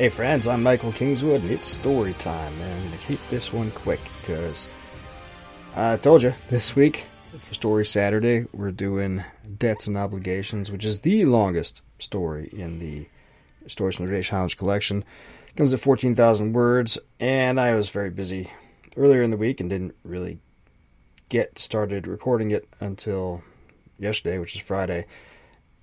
Hey friends, I'm Michael Kingswood, and it's story time, and I'm going to keep this one quick because I told you this week for Story Saturday we're doing Debts and Obligations, which is the longest story in the Stories from the Great Challenge collection. It comes at 14,000 words, and I was very busy earlier in the week and didn't really get started recording it until yesterday, which is Friday.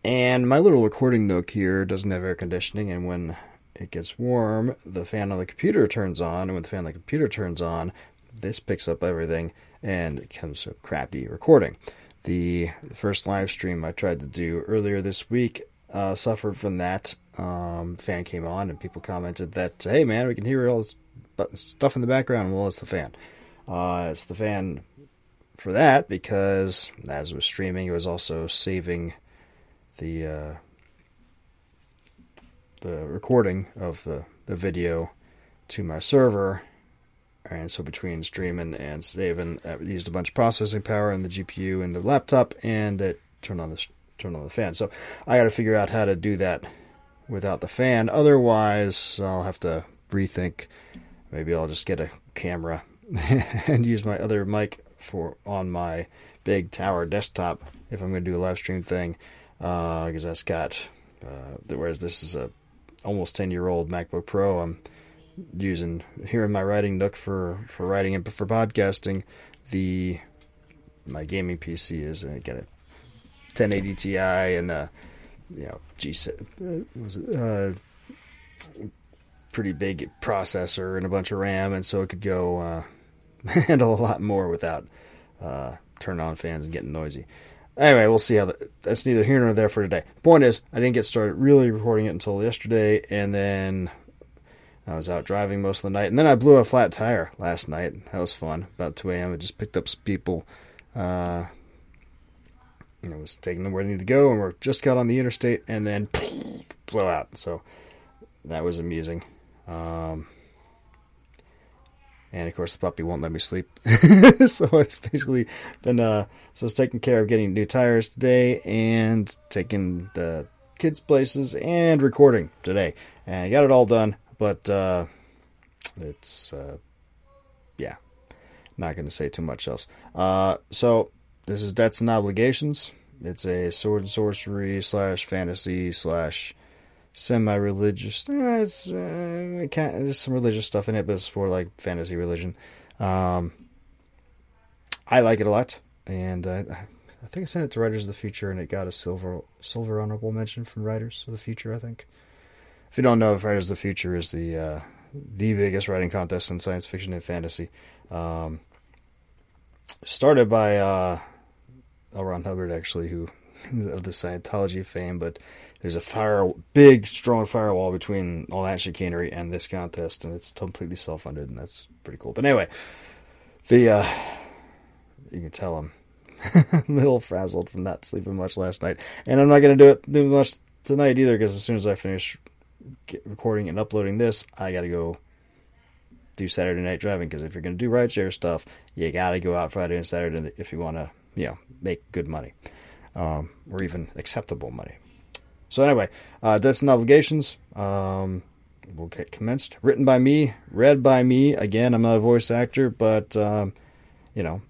And my little recording nook here doesn't have air conditioning, and when it gets warm, the fan on the computer turns on, and when the fan on the computer turns on, this picks up everything and it comes a crappy recording. The first live stream I tried to do earlier this week uh, suffered from that. Um, fan came on and people commented that, hey man, we can hear all this stuff in the background. Well, it's the fan. Uh, it's the fan for that because as it was streaming, it was also saving the uh, the recording of the, the video to my server. And so between streaming and saving, I used a bunch of processing power in the GPU and the laptop, and it turned on the turned on the fan. So I got to figure out how to do that without the fan. Otherwise, I'll have to rethink. Maybe I'll just get a camera and use my other mic for on my big tower desktop if I'm going to do a live stream thing, because uh, that's got. Uh, whereas this is a almost 10 year old MacBook Pro. I'm using here in my writing nook for, for writing and for podcasting. The my gaming PC is uh, get a 1080 Ti and a you know G uh, was it, uh, pretty big processor and a bunch of RAM, and so it could go uh, handle a lot more without uh, turning on fans and getting noisy. Anyway, we'll see how the, that's neither here nor there for today. Point is, I didn't get started really recording it until yesterday, and then I was out driving most of the night, and then I blew a flat tire last night. That was fun. About 2 a.m., I just picked up some people. Uh, you was taking them where they need to go, and we just got on the interstate, and then blow out. So that was amusing. Um, and of course the puppy won't let me sleep. so it's basically been uh so it's taking care of getting new tires today and taking the kids places and recording today. And I got it all done, but uh it's uh yeah. Not going to say too much else. Uh so this is Debts and Obligations. It's a sword and sorcery slash fantasy slash semi-religious. Eh, it's uh, it there's some religious stuff in it, but it's for like fantasy religion. Um, I like it a lot, and uh, I think I sent it to Writers of the Future, and it got a silver silver honorable mention from Writers of the Future. I think. If you don't know, Writers of the Future is the uh, the biggest writing contest in science fiction and fantasy. Um, started by uh, L. Ron Hubbard, actually, who of the Scientology fame, but there's a fire, big, strong firewall between all that chicanery and this contest, and it's completely self-funded, and that's pretty cool. But anyway, the uh, you can tell I'm a little frazzled from not sleeping much last night, and I'm not going to do it do much tonight either, because as soon as I finish recording and uploading this, I got to go do Saturday night driving. Because if you're going to do rideshare stuff, you got to go out Friday and Saturday if you want to, you know, make good money, um, or even acceptable money. So anyway, uh, debts and obligations. Um, will get commenced. Written by me, read by me. Again, I'm not a voice actor, but um, you know,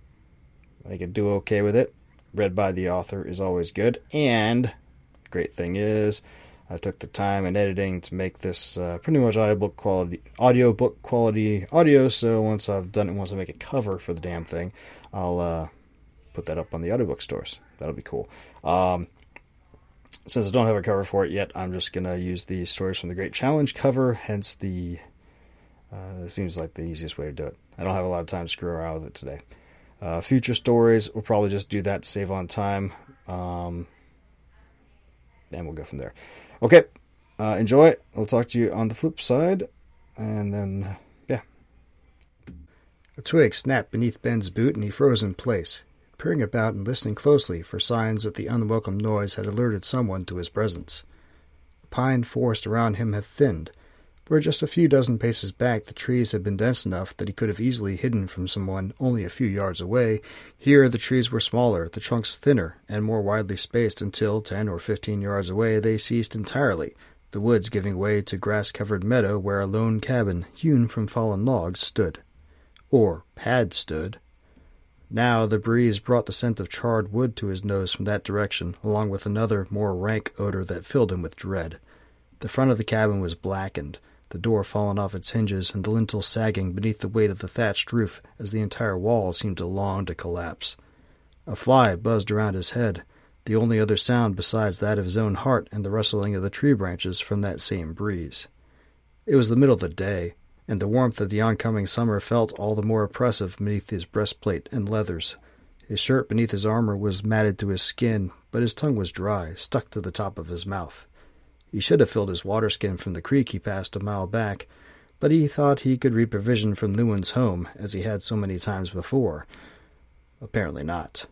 I can do okay with it. Read by the author is always good. And the great thing is, I took the time and editing to make this uh, pretty much audiobook quality, audiobook quality audio. So once I've done it, once I make a cover for the damn thing, I'll uh, put that up on the audiobook stores. That'll be cool. Um, since I don't have a cover for it yet, I'm just gonna use the stories from the Great Challenge cover. Hence the uh, it seems like the easiest way to do it. I don't have a lot of time to screw around with it today. Uh, future stories, we'll probably just do that to save on time, um, and we'll go from there. Okay, uh, enjoy. I'll talk to you on the flip side, and then yeah. A twig snapped beneath Ben's boot, and he froze in place, peering about and listening closely for signs that the unwelcome noise had alerted someone to his presence. The pine forest around him had thinned, where just a few dozen paces back the trees had been dense enough that he could have easily hidden from someone only a few yards away, here the trees were smaller, the trunks thinner, and more widely spaced until, ten or fifteen yards away, they ceased entirely, the woods giving way to grass covered meadow where a lone cabin, hewn from fallen logs, stood. Or had stood. Now the breeze brought the scent of charred wood to his nose from that direction, along with another, more rank odor that filled him with dread. The front of the cabin was blackened, the door fallen off its hinges and the lintel sagging beneath the weight of the thatched roof as the entire wall seemed to long to collapse. A fly buzzed around his head, the only other sound besides that of his own heart and the rustling of the tree branches from that same breeze. It was the middle of the day, and the warmth of the oncoming summer felt all the more oppressive beneath his breastplate and leathers. His shirt beneath his armor was matted to his skin, but his tongue was dry, stuck to the top of his mouth. He should have filled his water skin from the creek he passed a mile back, but he thought he could reap provision from Lewin's home, as he had so many times before. Apparently not.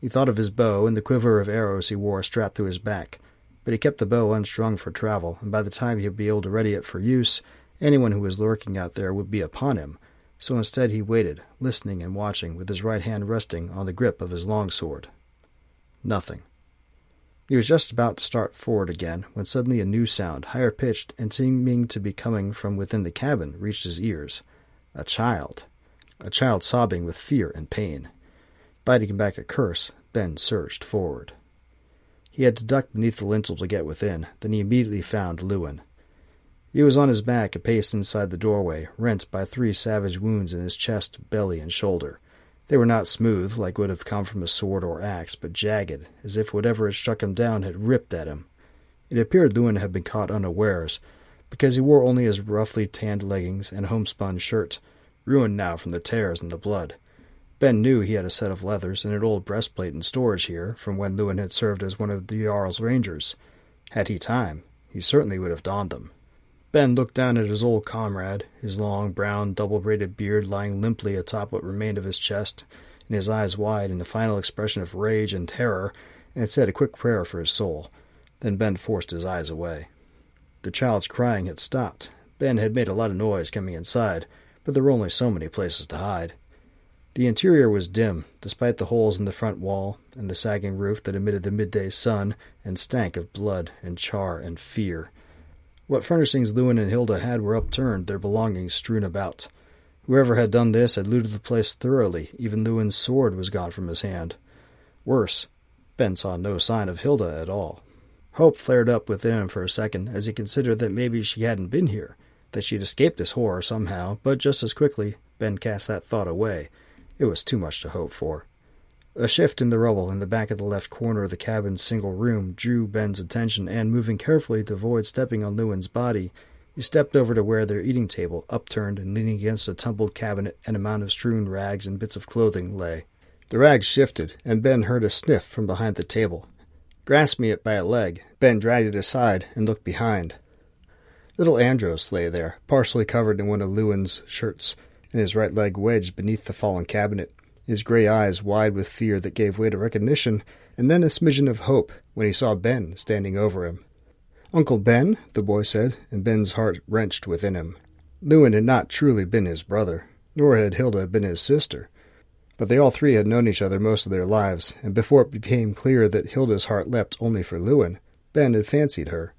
He thought of his bow and the quiver of arrows he wore strapped to his back, but he kept the bow unstrung for travel, and by the time he would be able to ready it for use, anyone who was lurking out there would be upon him. So instead he waited, listening and watching, with his right hand resting on the grip of his long sword. Nothing. He was just about to start forward again when suddenly a new sound, higher pitched and seeming to be coming from within the cabin, reached his ears. A child. A child sobbing with fear and pain. Biting back a curse, Ben surged forward. He had to duck beneath the lintel to get within, then he immediately found Lewin. He was on his back a pace inside the doorway, rent by three savage wounds in his chest, belly, and shoulder. They were not smooth, like would have come from a sword or axe, but jagged, as if whatever had struck him down had ripped at him. It appeared Lewin had been caught unawares, because he wore only his roughly tanned leggings and homespun shirt, ruined now from the tears and the blood. Ben knew he had a set of leathers and an old breastplate in storage here from when Lewin had served as one of the Jarl's rangers. Had he time, he certainly would have donned them. Ben looked down at his old comrade, his long, brown, double braided beard lying limply atop what remained of his chest, and his eyes wide in a final expression of rage and terror, and said a quick prayer for his soul. Then Ben forced his eyes away. The child's crying had stopped. Ben had made a lot of noise coming inside, but there were only so many places to hide. The interior was dim, despite the holes in the front wall and the sagging roof that emitted the midday sun and stank of blood and char and fear. What furnishings Lewin and Hilda had were upturned, their belongings strewn about. Whoever had done this had looted the place thoroughly. Even Lewin's sword was gone from his hand. Worse, Ben saw no sign of Hilda at all. Hope flared up within him for a second as he considered that maybe she hadn't been here, that she'd escaped this horror somehow, but just as quickly Ben cast that thought away. It was too much to hope for. A shift in the rubble in the back of the left corner of the cabin's single room drew Ben's attention, and moving carefully to avoid stepping on Lewin's body, he stepped over to where their eating table, upturned and leaning against a tumbled cabinet and a mound of strewn rags and bits of clothing, lay. The rags shifted, and Ben heard a sniff from behind the table. Grasping it by a leg, Ben dragged it aside and looked behind. Little Andros lay there, partially covered in one of Lewin's shirts, and his right leg wedged beneath the fallen cabinet his gray eyes wide with fear that gave way to recognition, and then a smidgen of hope when he saw Ben standing over him. Uncle Ben, the boy said, and Ben's heart wrenched within him. Lewin had not truly been his brother, nor had Hilda been his sister. But they all three had known each other most of their lives, and before it became clear that Hilda's heart leapt only for Lewin, Ben had fancied her.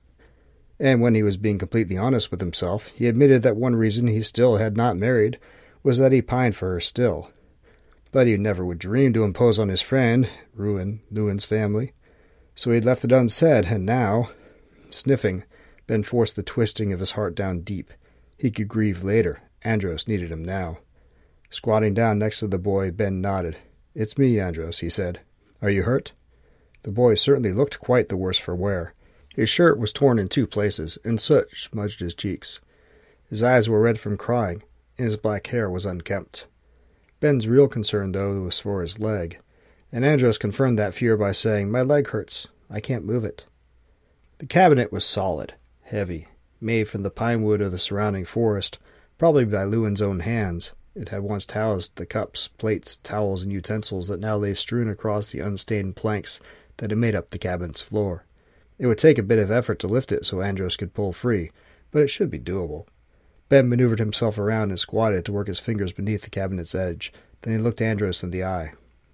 And when he was being completely honest with himself, he admitted that one reason he still had not married was that he pined for her still, but he never would dream to impose on his friend, ruin Lewin's family. So he had left it unsaid, and now, sniffing, Ben forced the twisting of his heart down deep. He could grieve later. Andros needed him now. Squatting down next to the boy, Ben nodded. It's me, Andros, he said. Are you hurt? The boy certainly looked quite the worse for wear. His shirt was torn in two places, and soot smudged his cheeks. His eyes were red from crying, and his black hair was unkempt. Ben's real concern, though, was for his leg, and Andros confirmed that fear by saying, My leg hurts. I can't move it. The cabinet was solid, heavy, made from the pine wood of the surrounding forest, probably by Lewin's own hands. It had once housed the cups, plates, towels, and utensils that now lay strewn across the unstained planks that had made up the cabin's floor. It would take a bit of effort to lift it so Andros could pull free, but it should be doable. Ben maneuvered himself around and squatted to work his fingers beneath the cabinet's edge. Then he looked Andros in the eye.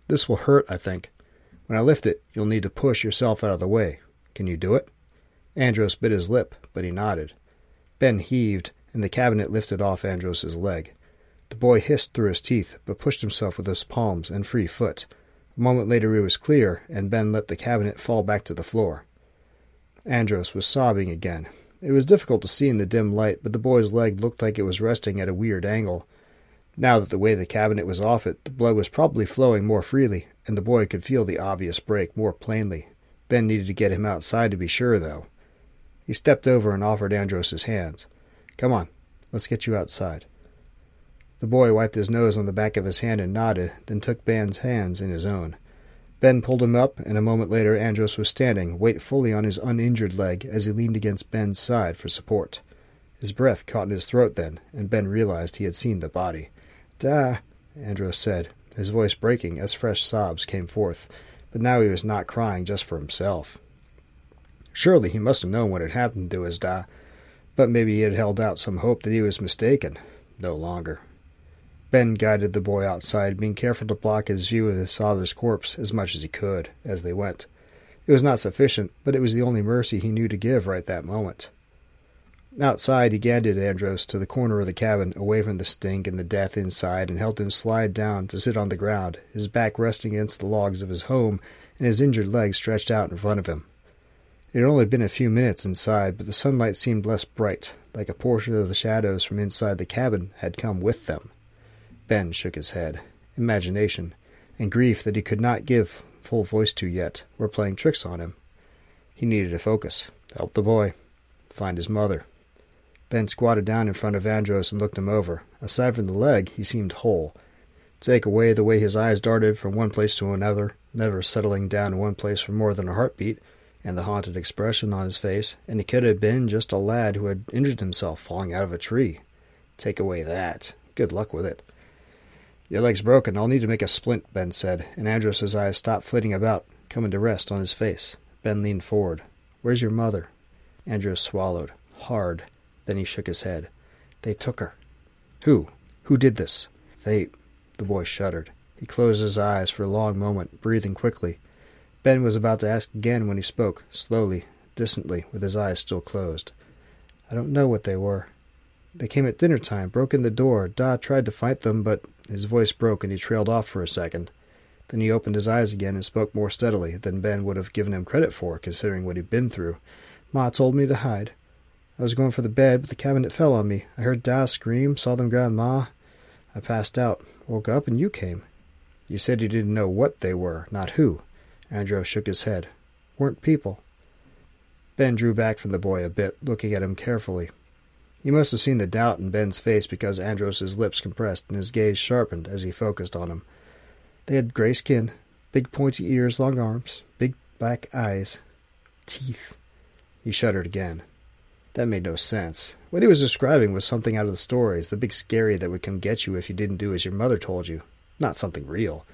This will hurt, I think. When I lift it, you'll need to push yourself out of the way. Can you do it? Andros bit his lip, but he nodded. Ben heaved, and the cabinet lifted off Andros's leg. The boy hissed through his teeth, but pushed himself with his palms and free foot. A moment later he was clear, and Ben let the cabinet fall back to the floor. Andros was sobbing again. It was difficult to see in the dim light, but the boy's leg looked like it was resting at a weird angle. Now that the of the cabinet was off it, the blood was probably flowing more freely, and the boy could feel the obvious break more plainly. Ben needed to get him outside to be sure, though. He stepped over and offered Andros his hands. Come on, let's get you outside. The boy wiped his nose on the back of his hand and nodded, then took Ben's hands in his own. Ben pulled him up, and a moment later Andros was standing, weight fully on his uninjured leg, as he leaned against Ben's side for support. His breath caught in his throat then, and Ben realized he had seen the body. Da, Andros said, his voice breaking as fresh sobs came forth, but now he was not crying just for himself. Surely he must have known what had happened to his Da, but maybe he had held out some hope that he was mistaken. No longer. Ben guided the boy outside, being careful to block his view of his father's corpse as much as he could as they went. It was not sufficient, but it was the only mercy he knew to give right that moment. Outside, he guided Andros to the corner of the cabin, away from the stink and the death inside, and helped him slide down to sit on the ground, his back resting against the logs of his home and his injured legs stretched out in front of him. It had only been a few minutes inside, but the sunlight seemed less bright, like a portion of the shadows from inside the cabin had come with them. Ben shook his head. Imagination, and grief that he could not give full voice to yet, were playing tricks on him. He needed to focus, help the boy, find his mother. Ben squatted down in front of Andros and looked him over. Aside from the leg, he seemed whole. Take away the way his eyes darted from one place to another, never settling down in one place for more than a heartbeat, and the haunted expression on his face, and he could have been just a lad who had injured himself falling out of a tree. Take away that. Good luck with it. Your leg's broken. I'll need to make a splint, Ben said, and Andros's eyes stopped flitting about, coming to rest on his face. Ben leaned forward. Where's your mother? Andros swallowed, hard. Then he shook his head. They took her. Who? Who did this? They. The boy shuddered. He closed his eyes for a long moment, breathing quickly. Ben was about to ask again when he spoke, slowly, distantly, with his eyes still closed. I don't know what they were. They came at dinner time, broke in the door. Da tried to fight them, but his voice broke and he trailed off for a second. Then he opened his eyes again and spoke more steadily than Ben would have given him credit for, considering what he'd been through. Ma told me to hide. I was going for the bed, but the cabinet fell on me. I heard Da scream, saw them grab Ma. I passed out, woke up, and you came. You said you didn't know what they were, not who. Andros shook his head. Weren't people. Ben drew back from the boy a bit, looking at him carefully. He must have seen the doubt in Ben's face because Andros's lips compressed and his gaze sharpened as he focused on him. They had gray skin, big pointy ears, long arms, big black eyes, teeth. He shuddered again. That made no sense. What he was describing was something out of the stories, the big scary that would come get you if you didn't do as your mother told you, not something real.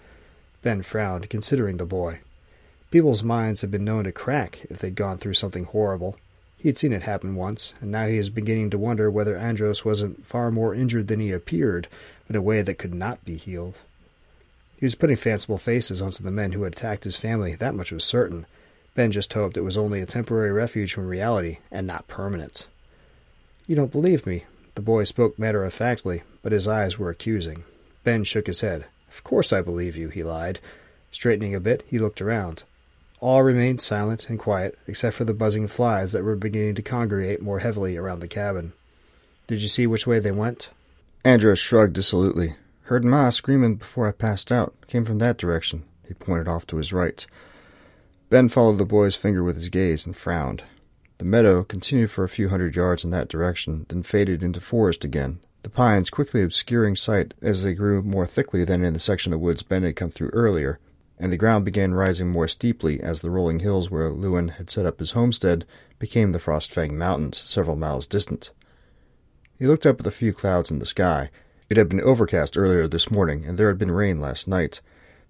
Ben frowned, considering the boy. People's minds had been known to crack if they'd gone through something horrible, he had seen it happen once, and now he was beginning to wonder whether Andros wasn't far more injured than he appeared, in a way that could not be healed. He was putting fanciful faces onto the men who had attacked his family, that much was certain. Ben just hoped it was only a temporary refuge from reality, and not permanent. You don't believe me. The boy spoke matter of factly, but his eyes were accusing. Ben shook his head. Of course I believe you, he lied. Straightening a bit, he looked around. All remained silent and quiet, except for the buzzing flies that were beginning to congregate more heavily around the cabin. Did you see which way they went? Andros shrugged dissolutely. Heard Ma screaming before I passed out. Came from that direction. He pointed off to his right. Ben followed the boy's finger with his gaze and frowned. The meadow continued for a few hundred yards in that direction, then faded into forest again, the pines quickly obscuring sight as they grew more thickly than in the section of woods Ben had come through earlier, and the ground began rising more steeply as the rolling hills where Lewin had set up his homestead became the Frostfang Mountains, several miles distant. He looked up at the few clouds in the sky. It had been overcast earlier this morning, and there had been rain last night.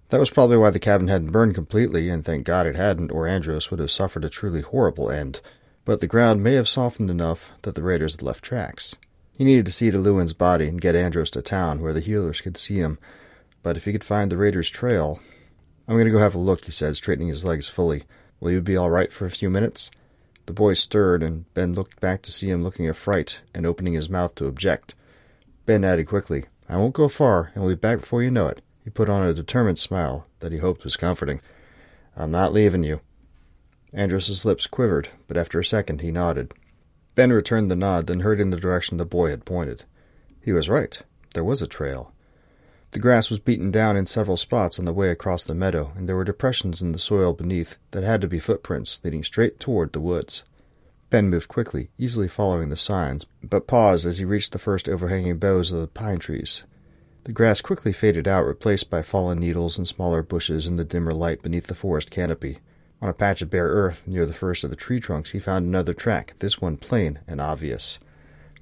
That was probably why the cabin hadn't burned completely, and thank God it hadn't, or Andros would have suffered a truly horrible end. But the ground may have softened enough that the raiders had left tracks. He needed to see to Lewin's body and get Andros to town where the healers could see him. But if he could find the raiders' trail. I'm going to go have a look, he said, straightening his legs fully. Will you be all right for a few minutes? The boy stirred, and Ben looked back to see him looking a fright and opening his mouth to object. Ben added quickly, I won't go far, and we'll be back before you know it. He put on a determined smile that he hoped was comforting. I'm not leaving you. Andros's lips quivered, but after a second he nodded. Ben returned the nod, then hurried in the direction the boy had pointed. He was right. There was a trail. The grass was beaten down in several spots on the way across the meadow, and there were depressions in the soil beneath that had to be footprints leading straight toward the woods. Ben moved quickly, easily following the signs, but paused as he reached the first overhanging boughs of the pine trees. The grass quickly faded out, replaced by fallen needles and smaller bushes in the dimmer light beneath the forest canopy. On a patch of bare earth near the first of the tree trunks, he found another track, this one plain and obvious.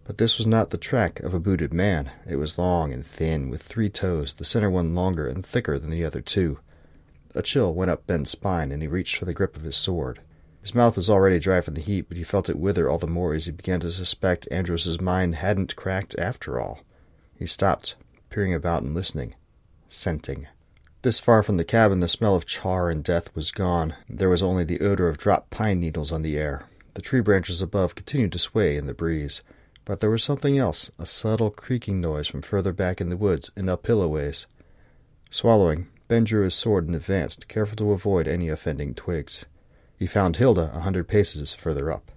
But this was not the track of a booted man. It was long and thin, with three toes, the center one longer and thicker than the other two. A chill went up Ben's spine, and he reached for the grip of his sword. His mouth was already dry from the heat, but he felt it wither all the more as he began to suspect Andros's mind hadn't cracked after all. He stopped, peering about and listening, scenting. This far from the cabin, the smell of char and death was gone. There was only the odor of dropped pine needles on the air. The tree branches above continued to sway in the breeze. But there was something else, a subtle creaking noise from further back in the woods and uphill a ways. Swallowing, Ben drew his sword and advanced, careful to avoid any offending twigs. He found Hilda a hundred paces further up.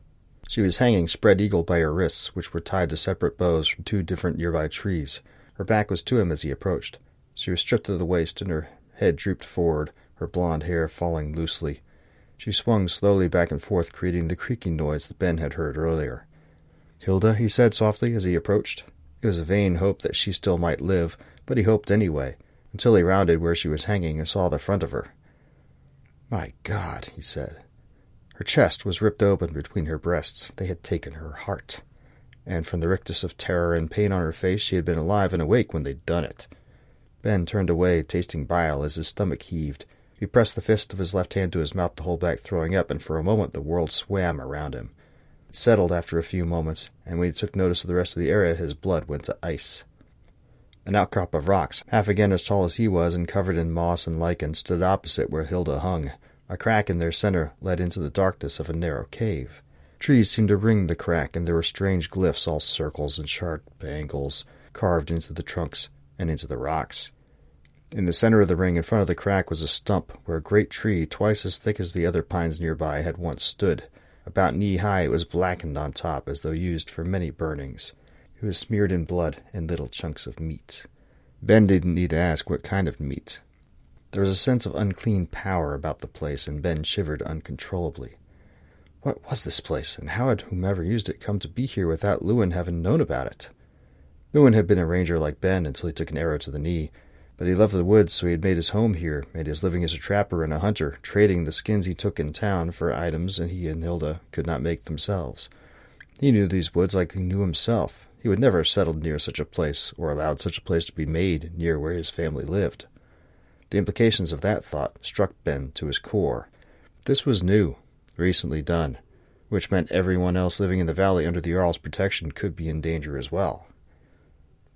She was hanging spread eagle by her wrists, which were tied to separate boughs from two different nearby trees. Her back was to him as he approached. She was stripped to the waist, and her head drooped forward, her blond hair falling loosely. She swung slowly back and forth, creating the creaking noise that Ben had heard earlier. Hilda, he said softly as he approached. It was a vain hope that she still might live, but he hoped anyway, until he rounded where she was hanging and saw the front of her. My God, he said. Her chest was ripped open between her breasts. They had taken her heart. And from the rictus of terror and pain on her face, she had been alive and awake when they'd done it. Ben turned away, tasting bile as his stomach heaved. He pressed the fist of his left hand to his mouth to hold back throwing up, and for a moment the world swam around him settled after a few moments, and when he took notice of the rest of the area, his blood went to ice. An outcrop of rocks, half again as tall as he was and covered in moss and lichen, stood opposite where Hilda hung. A crack in their center led into the darkness of a narrow cave. Trees seemed to ring the crack, and there were strange glyphs, all circles and sharp angles, carved into the trunks and into the rocks. In the center of the ring, in front of the crack, was a stump where a great tree, twice as thick as the other pines nearby, had once stood. About knee high, it was blackened on top as though used for many burnings. It was smeared in blood and little chunks of meat. Ben didn't need to ask what kind of meat. There was a sense of unclean power about the place, and Ben shivered uncontrollably. What was this place, and how had whomever used it come to be here without Lewin having known about it? Lewin had been a ranger like Ben until he took an arrow to the knee, but he loved the woods, so he had made his home here, made his living as a trapper and a hunter, trading the skins he took in town for items and he and Hilda could not make themselves. He knew these woods like he knew himself. He would never have settled near such a place, or allowed such a place to be made near where his family lived. The implications of that thought struck Ben to his core. This was new, recently done, which meant everyone else living in the valley under the Jarl's protection could be in danger as well.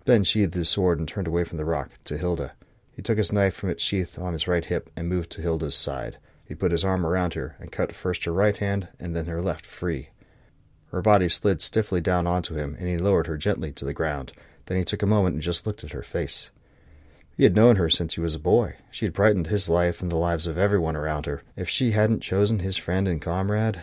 Ben sheathed his sword and turned away from the rock, to Hilda. He took his knife from its sheath on his right hip and moved to Hilda's side. He put his arm around her and cut first her right hand and then her left free. Her body slid stiffly down onto him, and he lowered her gently to the ground. Then he took a moment and just looked at her face. He had known her since he was a boy. She had brightened his life and the lives of everyone around her. If she hadn't chosen his friend and comrade.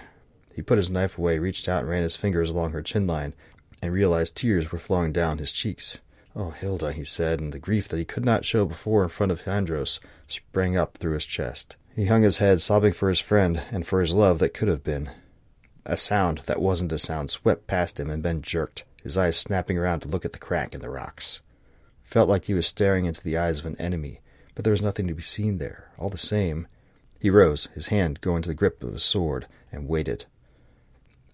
He put his knife away, reached out, and ran his fingers along her chin line, and realized tears were flowing down his cheeks. Oh, Hilda, he said, and the grief that he could not show before in front of Andros sprang up through his chest. He hung his head, sobbing for his friend and for his love that could have been. A sound that wasn't a sound swept past him, and Ben jerked, his eyes snapping around to look at the crack in the rocks. Felt like he was staring into the eyes of an enemy, but there was nothing to be seen there. All the same, he rose, his hand going to the grip of his sword, and waited.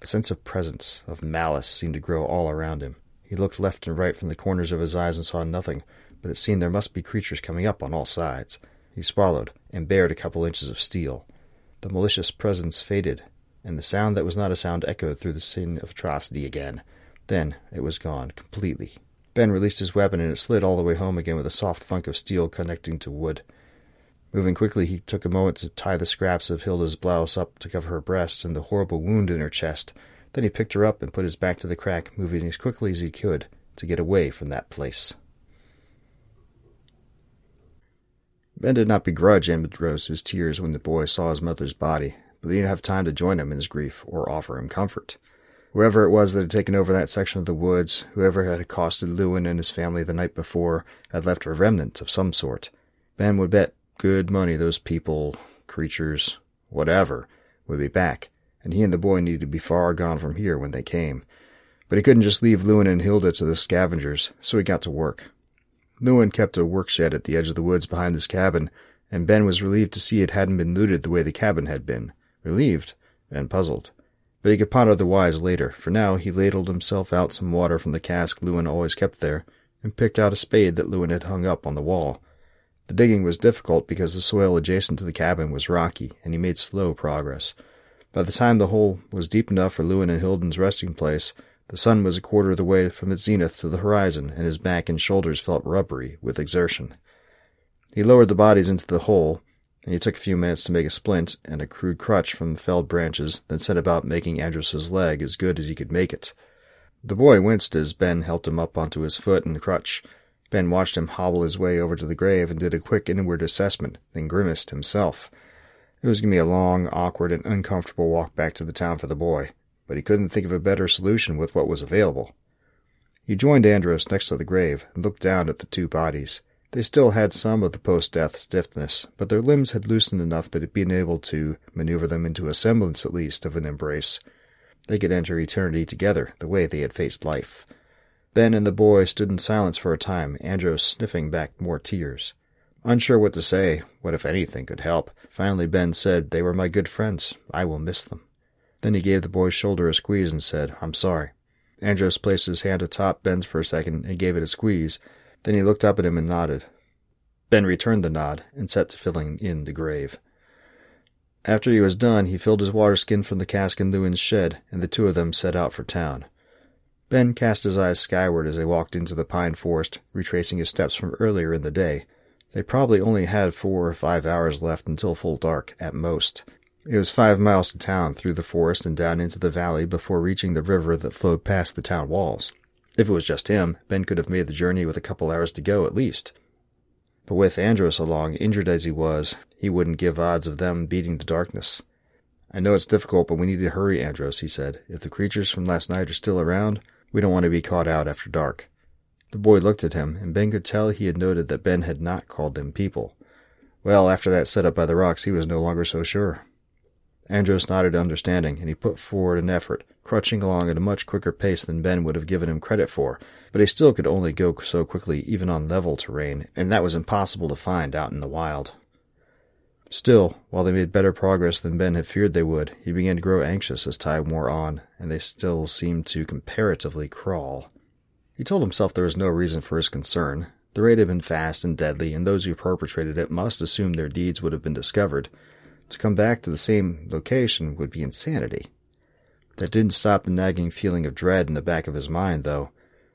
A sense of presence, of malice, seemed to grow all around him. He looked left and right from the corners of his eyes and saw nothing, but it seemed there must be creatures coming up on all sides. He swallowed, and bared a couple inches of steel. The malicious presence faded, and the sound that was not a sound echoed through the scene of atrocity again. Then it was gone, completely. Ben released his weapon, and it slid all the way home again with a soft thunk of steel connecting to wood. Moving quickly, he took a moment to tie the scraps of Hilda's blouse up to cover her breasts and the horrible wound in her chest. Then he picked her up and put his back to the crack, moving as quickly as he could to get away from that place. Ben did not begrudge Andros tears when the boy saw his mother's body, but he didn't have time to join him in his grief or offer him comfort. Whoever it was that had taken over that section of the woods, whoever had accosted Lewin and his family the night before, had left a remnant of some sort. Ben would bet good money those people, creatures, whatever, would be back, and he and the boy needed to be far gone from here when they came. But he couldn't just leave Lewin and Hilda to the scavengers, so he got to work. Lewin kept a work shed at the edge of the woods behind his cabin, and Ben was relieved to see it hadn't been looted the way the cabin had been. Relieved and puzzled. But he could ponder the whys later. For now, he ladled himself out some water from the cask Lewin always kept there, and picked out a spade that Lewin had hung up on the wall. The digging was difficult because the soil adjacent to the cabin was rocky, and he made slow progress. By the time the hole was deep enough for Lewin and Hilda's resting place, the sun was a quarter of the way from its zenith to the horizon, and his back and shoulders felt rubbery with exertion. He lowered the bodies into the hole, and he took a few minutes to make a splint and a crude crutch from the felled branches, then set about making Andros's leg as good as he could make it. The boy winced as Ben helped him up onto his foot and crutch. Ben watched him hobble his way over to the grave and did a quick inward assessment, then grimaced himself. It was going to be a long, awkward, and uncomfortable walk back to the town for the boy but he couldn't think of a better solution with what was available. He joined Andros next to the grave and looked down at the two bodies. They still had some of the post-death stiffness, but their limbs had loosened enough that he'd been able to maneuver them into a semblance at least of an embrace. They could enter eternity together, the way they had faced life. Ben and the boy stood in silence for a time, Andros sniffing back more tears. Unsure what to say, what if anything could help, finally Ben said, They were my good friends. I will miss them. Then he gave the boy's shoulder a squeeze and said, I'm sorry. Andros placed his hand atop Ben's for a second and gave it a squeeze. Then he looked up at him and nodded. Ben returned the nod and set to filling in the grave. After he was done, he filled his water skin from the cask in Lewin's shed, and the two of them set out for town. Ben cast his eyes skyward as they walked into the pine forest, retracing his steps from earlier in the day. They probably only had four or five hours left until full dark, at most, it was five miles to town through the forest and down into the valley before reaching the river that flowed past the town walls. If it was just him, Ben could have made the journey with a couple hours to go at least. But with Andros along, injured as he was, he wouldn't give odds of them beating the darkness. I know it's difficult, but we need to hurry, Andros, he said. If the creatures from last night are still around, we don't want to be caught out after dark. The boy looked at him, and Ben could tell he had noted that Ben had not called them people. Well, after that setup by the rocks, he was no longer so sure. Andros nodded understanding, and he put forward an effort, crutching along at a much quicker pace than Ben would have given him credit for, but he still could only go so quickly even on level terrain, and that was impossible to find out in the wild. Still, while they made better progress than Ben had feared they would, he began to grow anxious as time wore on, and they still seemed to comparatively crawl. He told himself there was no reason for his concern. The raid had been fast and deadly, and those who perpetrated it must assume their deeds would have been discovered, to come back to the same location would be insanity. That didn't stop the nagging feeling of dread in the back of his mind, though.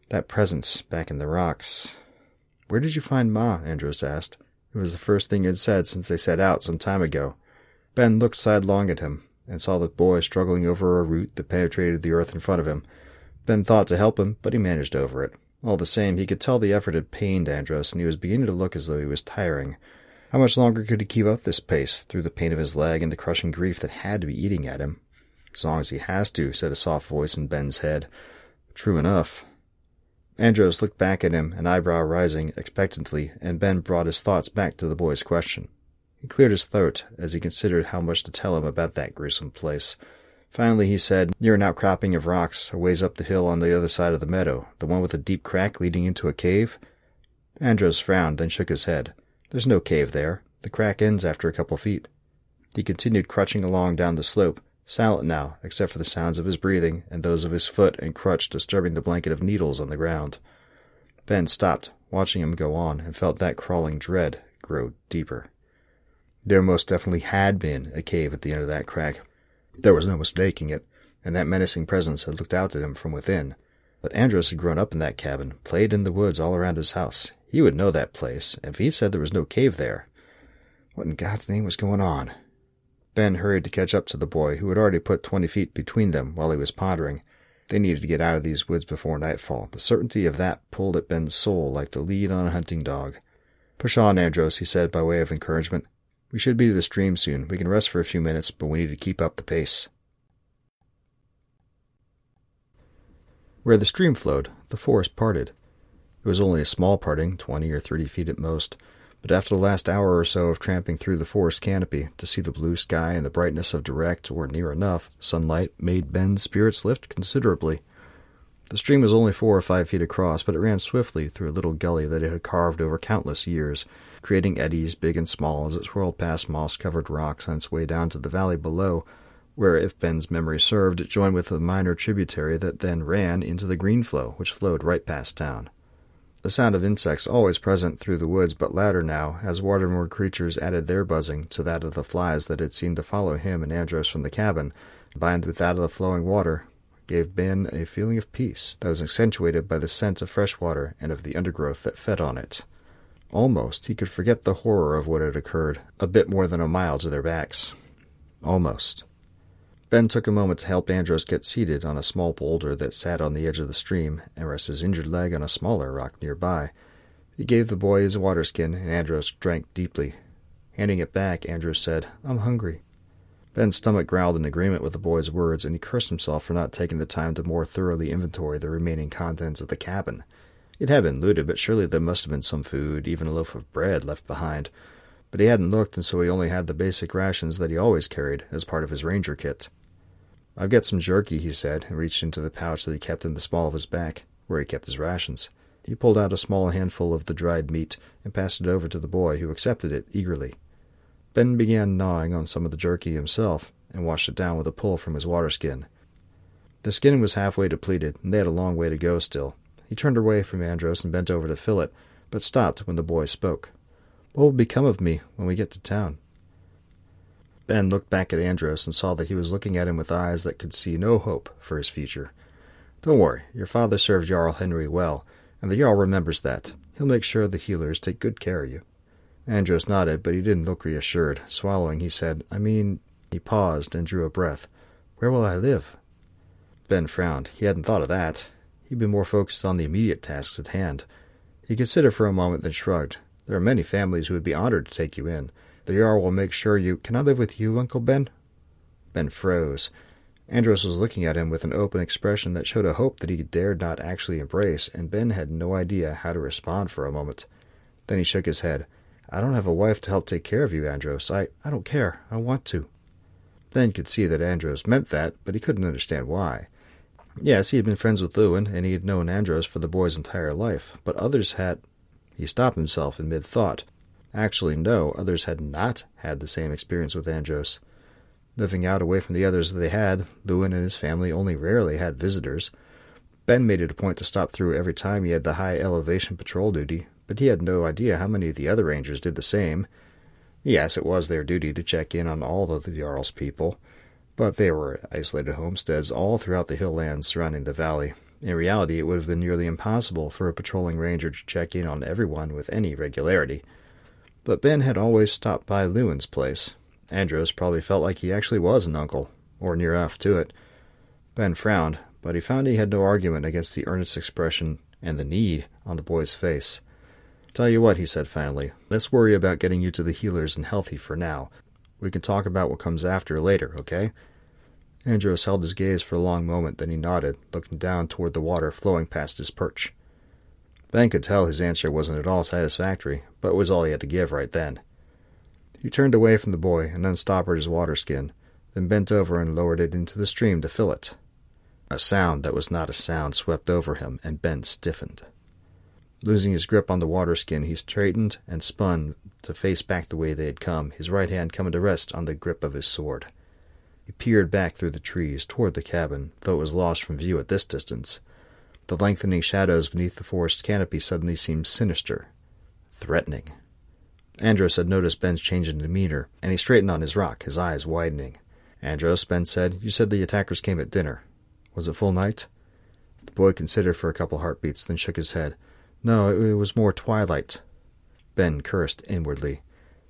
That presence back in the rocks. Where did you find Ma? Andros asked. It was the first thing he had said since they set out some time ago. Ben looked sidelong at him and saw the boy struggling over a root that penetrated the earth in front of him. Ben thought to help him, but he managed over it. All the same, he could tell the effort had pained Andros, and he was beginning to look as though he was tiring. How much longer could he keep up this pace, through the pain of his leg and the crushing grief that had to be eating at him? As long as he has to, said a soft voice in Ben's head. True enough. Andros looked back at him, an eyebrow rising expectantly, and Ben brought his thoughts back to the boy's question. He cleared his throat as he considered how much to tell him about that gruesome place. Finally, he said, Near an outcropping of rocks, a ways up the hill on the other side of the meadow, the one with a deep crack leading into a cave? Andros frowned, then shook his head. There's no cave there. The crack ends after a couple feet. He continued crutching along down the slope, silent now, except for the sounds of his breathing and those of his foot and crutch disturbing the blanket of needles on the ground. Ben stopped, watching him go on, and felt that crawling dread grow deeper. There most definitely had been a cave at the end of that crack. There was no mistaking it, and that menacing presence had looked out at him from within. But Andros had grown up in that cabin, played in the woods all around his house. He would know that place, if he said there was no cave there. What in God's name was going on? Ben hurried to catch up to the boy, who had already put twenty feet between them while he was pondering. They needed to get out of these woods before nightfall. The certainty of that pulled at Ben's soul like the lead on a hunting dog. Push on, Andros, he said by way of encouragement. We should be to the stream soon. We can rest for a few minutes, but we need to keep up the pace. Where the stream flowed, the forest parted. It was only a small parting, twenty or thirty feet at most, but after the last hour or so of tramping through the forest canopy to see the blue sky and the brightness of direct, or near enough, sunlight made Ben's spirits lift considerably. The stream was only four or five feet across, but it ran swiftly through a little gully that it had carved over countless years, creating eddies big and small as it swirled past moss covered rocks on its way down to the valley below, where, if Ben's memory served, it joined with a minor tributary that then ran into the Greenflow, which flowed right past town. The sound of insects always present through the woods, but louder now, as watermore creatures added their buzzing to that of the flies that had seemed to follow him and Andros from the cabin, combined with that of the flowing water, gave Ben a feeling of peace that was accentuated by the scent of fresh water and of the undergrowth that fed on it. Almost he could forget the horror of what had occurred, a bit more than a mile to their backs. Almost. Ben took a moment to help Andros get seated on a small boulder that sat on the edge of the stream and rest his injured leg on a smaller rock nearby. He gave the boy his water skin, and Andros drank deeply. Handing it back, Andros said, I'm hungry. Ben's stomach growled in agreement with the boy's words, and he cursed himself for not taking the time to more thoroughly inventory the remaining contents of the cabin. It had been looted, but surely there must have been some food, even a loaf of bread, left behind. But he hadn't looked, and so he only had the basic rations that he always carried as part of his ranger kit. I've got some jerky, he said, and reached into the pouch that he kept in the small of his back, where he kept his rations. He pulled out a small handful of the dried meat and passed it over to the boy, who accepted it eagerly. Ben began gnawing on some of the jerky himself and washed it down with a pull from his water skin. The skin was halfway depleted, and they had a long way to go still. He turned away from Andros and bent over to fill it, but stopped when the boy spoke. What will become of me when we get to town? Ben looked back at Andros and saw that he was looking at him with eyes that could see no hope for his future. Don't worry, your father served Jarl Henry well, and the Jarl remembers that. He'll make sure the healers take good care of you. Andros nodded, but he didn't look reassured. Swallowing, he said, I mean, he paused and drew a breath. Where will I live? Ben frowned. He hadn't thought of that. He'd been more focused on the immediate tasks at hand. He considered for a moment, then shrugged. There are many families who would be honored to take you in. The Jarl will make sure you. Can I live with you, Uncle Ben? Ben froze. Andros was looking at him with an open expression that showed a hope that he dared not actually embrace, and Ben had no idea how to respond for a moment. Then he shook his head. I don't have a wife to help take care of you, Andros. I, I don't care. I want to. Ben could see that Andros meant that, but he couldn't understand why. Yes, he had been friends with Lewin, and he had known Andros for the boy's entire life, but others had. He stopped himself in mid thought. Actually, no, others had not had the same experience with Andros. Living out away from the others they had, Lewin and his family only rarely had visitors. Ben made it a point to stop through every time he had the high elevation patrol duty, but he had no idea how many of the other rangers did the same. Yes, it was their duty to check in on all of the Jarl's people, but they were isolated homesteads all throughout the hill lands surrounding the valley. In reality, it would have been nearly impossible for a patrolling ranger to check in on everyone with any regularity. But Ben had always stopped by Lewin's place. Andros probably felt like he actually was an uncle, or near enough to it. Ben frowned, but he found he had no argument against the earnest expression and the need on the boy's face. Tell you what, he said finally, let's worry about getting you to the healers and healthy for now. We can talk about what comes after later, okay? Andros held his gaze for a long moment, then he nodded, looking down toward the water flowing past his perch. Ben could tell his answer wasn't at all satisfactory, but it was all he had to give right then. He turned away from the boy and unstoppered his water skin, then bent over and lowered it into the stream to fill it. A sound that was not a sound swept over him, and Ben stiffened. Losing his grip on the water skin, he straightened and spun to face back the way they had come, his right hand coming to rest on the grip of his sword. He peered back through the trees toward the cabin, though it was lost from view at this distance. The lengthening shadows beneath the forest canopy suddenly seemed sinister, threatening. Andros had noticed Ben's change in demeanor, and he straightened on his rock, his eyes widening. Andros, Ben said, you said the attackers came at dinner. Was it full night? The boy considered for a couple heartbeats, then shook his head. No, it was more twilight. Ben cursed inwardly.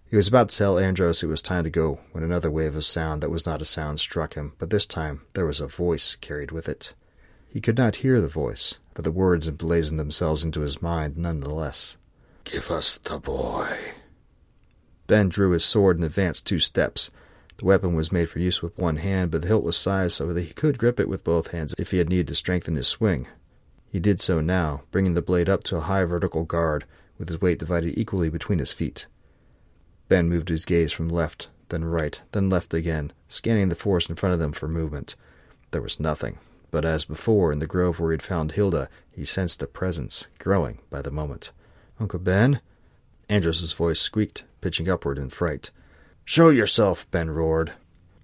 He was about to tell Andros it was time to go when another wave of sound that was not a sound struck him, but this time there was a voice carried with it. He could not hear the voice, but the words emblazoned themselves into his mind none the less. Give us the boy. Ben drew his sword and advanced two steps. The weapon was made for use with one hand, but the hilt was sized so that he could grip it with both hands if he had need to strengthen his swing. He did so now, bringing the blade up to a high vertical guard, with his weight divided equally between his feet. Ben moved his gaze from left, then right, then left again, scanning the forest in front of them for movement. There was nothing, but as before in the grove where he had found Hilda, he sensed a presence, growing by the moment. Uncle Ben? Andros's voice squeaked, pitching upward in fright. Show yourself, Ben roared.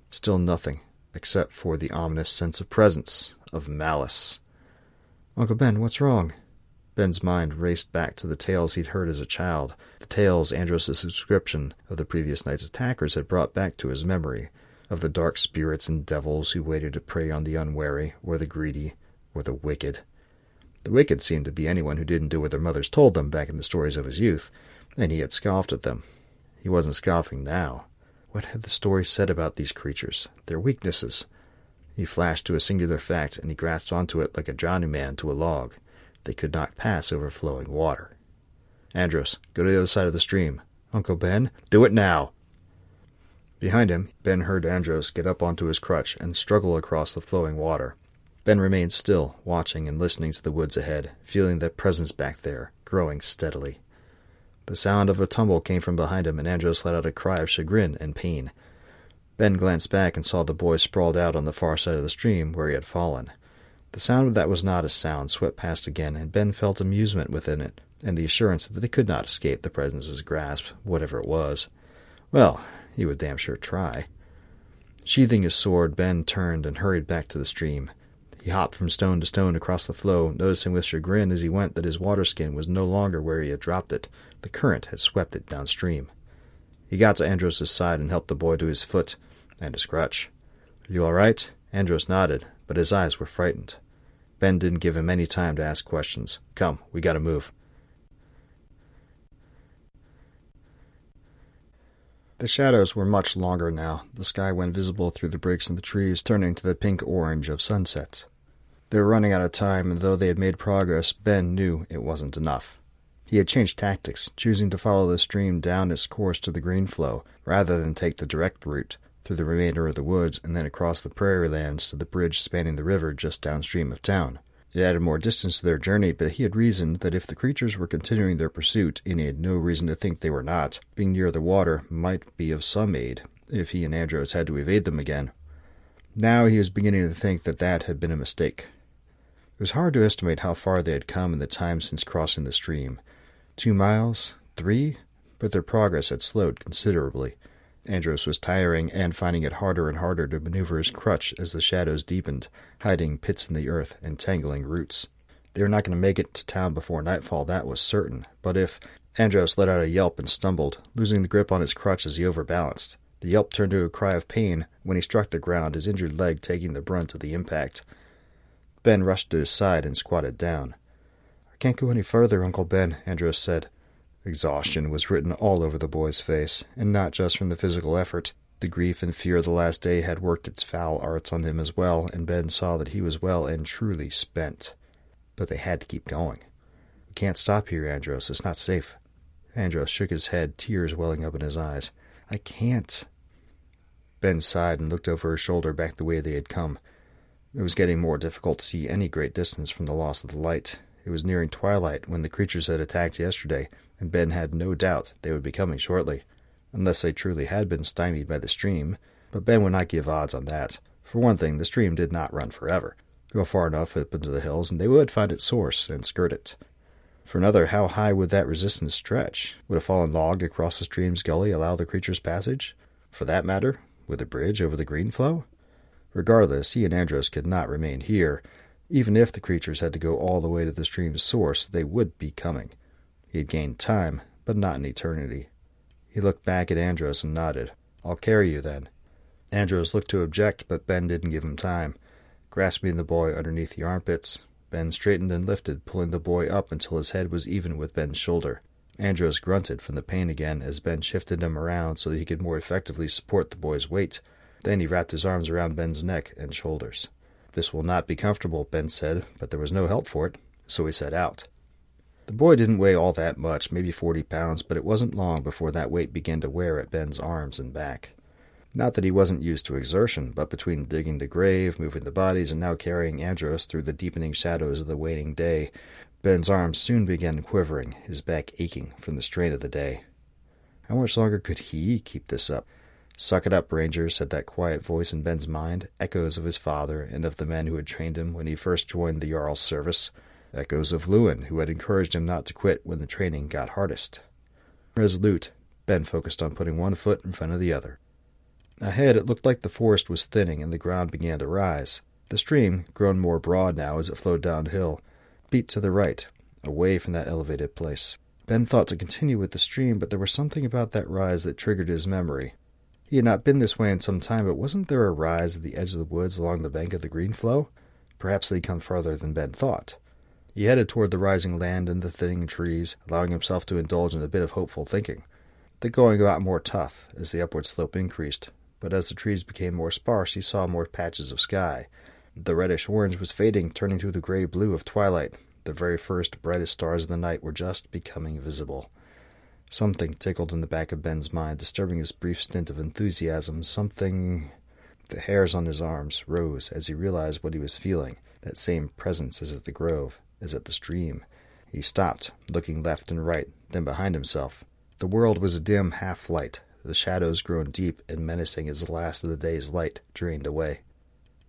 Still nothing, except for the ominous sense of presence, of malice. Uncle Ben, what's wrong? Ben's mind raced back to the tales he'd heard as a child, the tales Andros's description of the previous night's attackers had brought back to his memory, of the dark spirits and devils who waited to prey on the unwary, or the greedy, or the wicked. The wicked seemed to be anyone who didn't do what their mothers told them back in the stories of his youth, and he had scoffed at them. He wasn't scoffing now. What had the story said about these creatures, their weaknesses? He flashed to a singular fact, and he grasped onto it like a drowning man to a log. They could not pass over flowing water. Andros, go to the other side of the stream. Uncle Ben, do it now. Behind him, Ben heard Andros get up onto his crutch and struggle across the flowing water. Ben remained still, watching and listening to the woods ahead, feeling that presence back there, growing steadily. The sound of a tumble came from behind him, and Andros let out a cry of chagrin and pain. Ben glanced back and saw the boy sprawled out on the far side of the stream where he had fallen. The sound of that was not a sound swept past again, and Ben felt amusement within it, and the assurance that they could not escape the presence's grasp, whatever it was. Well, he would damn sure try. Sheathing his sword, Ben turned and hurried back to the stream. He hopped from stone to stone across the flow, noticing with chagrin as he went that his water skin was no longer where he had dropped it. The current had swept it downstream. He got to Andros's side and helped the boy to his foot and a. Are you all right? Andros nodded, but his eyes were frightened. Ben didn't give him any time to ask questions. Come, we gotta move. The shadows were much longer now. The sky went visible through the breaks in the trees, turning to the pink orange of sunset. They were running out of time, and though they had made progress, Ben knew it wasn't enough. He had changed tactics, choosing to follow the stream down its course to the Greenflow, rather than take the direct route through the remainder of the woods and then across the prairie lands to the bridge spanning the river just downstream of town. It added more distance to their journey, but he had reasoned that if the creatures were continuing their pursuit, and he had no reason to think they were not, being near the water might be of some aid if he and Andros had to evade them again. Now he was beginning to think that that had been a mistake. It was hard to estimate how far they had come in the time since crossing the stream. Two miles? Three? But their progress had slowed considerably. Andros was tiring and finding it harder and harder to maneuver his crutch as the shadows deepened, hiding pits in the earth and tangling roots. They were not going to make it to town before nightfall, that was certain, but if Andros let out a yelp and stumbled, losing the grip on his crutch as he overbalanced. The yelp turned to a cry of pain when he struck the ground, his injured leg taking the brunt of the impact. Ben rushed to his side and squatted down. I can't go any further, Uncle Ben, Andros said. Exhaustion was written all over the boy's face, and not just from the physical effort. The grief and fear of the last day had worked its foul arts on him as well, and Ben saw that he was well and truly spent. But they had to keep going. We can't stop here, Andros. It's not safe. Andros shook his head, tears welling up in his eyes. I can't. Ben sighed and looked over his shoulder back the way they had come. It was getting more difficult to see any great distance from the loss of the light. It was nearing twilight when the creatures had attacked yesterday, and Ben had no doubt they would be coming shortly, unless they truly had been stymied by the stream. But Ben would not give odds on that. For one thing, the stream did not run forever. Go far enough up into the hills, and they would find its source and skirt it. For another, how high would that resistance stretch? Would a fallen log across the stream's gully allow the creature's passage? For that matter, would a bridge over the Greenflow? Regardless, he and Andros could not remain here. Even if the creatures had to go all the way to the stream's source, they would be coming. He had gained time, but not an eternity. He looked back at Andros and nodded. I'll carry you then. Andros looked to object, but Ben didn't give him time. Grasping the boy underneath the armpits, Ben straightened and lifted, pulling the boy up until his head was even with Ben's shoulder. Andros grunted from the pain again as Ben shifted him around so that he could more effectively support the boy's weight. Then he wrapped his arms around Ben's neck and shoulders. This will not be comfortable, Ben said, but there was no help for it, so he set out. The boy didn't weigh all that much, maybe forty pounds, but it wasn't long before that weight began to wear at Ben's arms and back. Not that he wasn't used to exertion, but between digging the grave, moving the bodies, and now carrying Andros through the deepening shadows of the waning day, Ben's arms soon began quivering, his back aching from the strain of the day. How much longer could he keep this up? Suck it up, Ranger, said that quiet voice in Ben's mind, echoes of his father and of the men who had trained him when he first joined the Jarl's service, echoes of Lewin, who had encouraged him not to quit when the training got hardest. Resolute, Ben focused on putting one foot in front of the other. Ahead, it looked like the forest was thinning and the ground began to rise. The stream, grown more broad now as it flowed downhill, beat to the right, away from that elevated place. Ben thought to continue with the stream, but there was something about that rise that triggered his memory. He had not been this way in some time, but wasn't there a rise at the edge of the woods along the bank of the Greenflow? Perhaps they'd come farther than Ben thought. He headed toward the rising land and the thinning trees, allowing himself to indulge in a bit of hopeful thinking. The going got more tough as the upward slope increased, but as the trees became more sparse, he saw more patches of sky. The reddish orange was fading, turning to the gray blue of twilight. The very first brightest stars of the night were just becoming visible. Something tickled in the back of Ben's mind, disturbing his brief stint of enthusiasm. Something. The hairs on his arms rose as he realized what he was feeling that same presence as at the grove, as at the stream. He stopped, looking left and right, then behind himself. The world was a dim half light, the shadows grown deep and menacing as the last of the day's light drained away.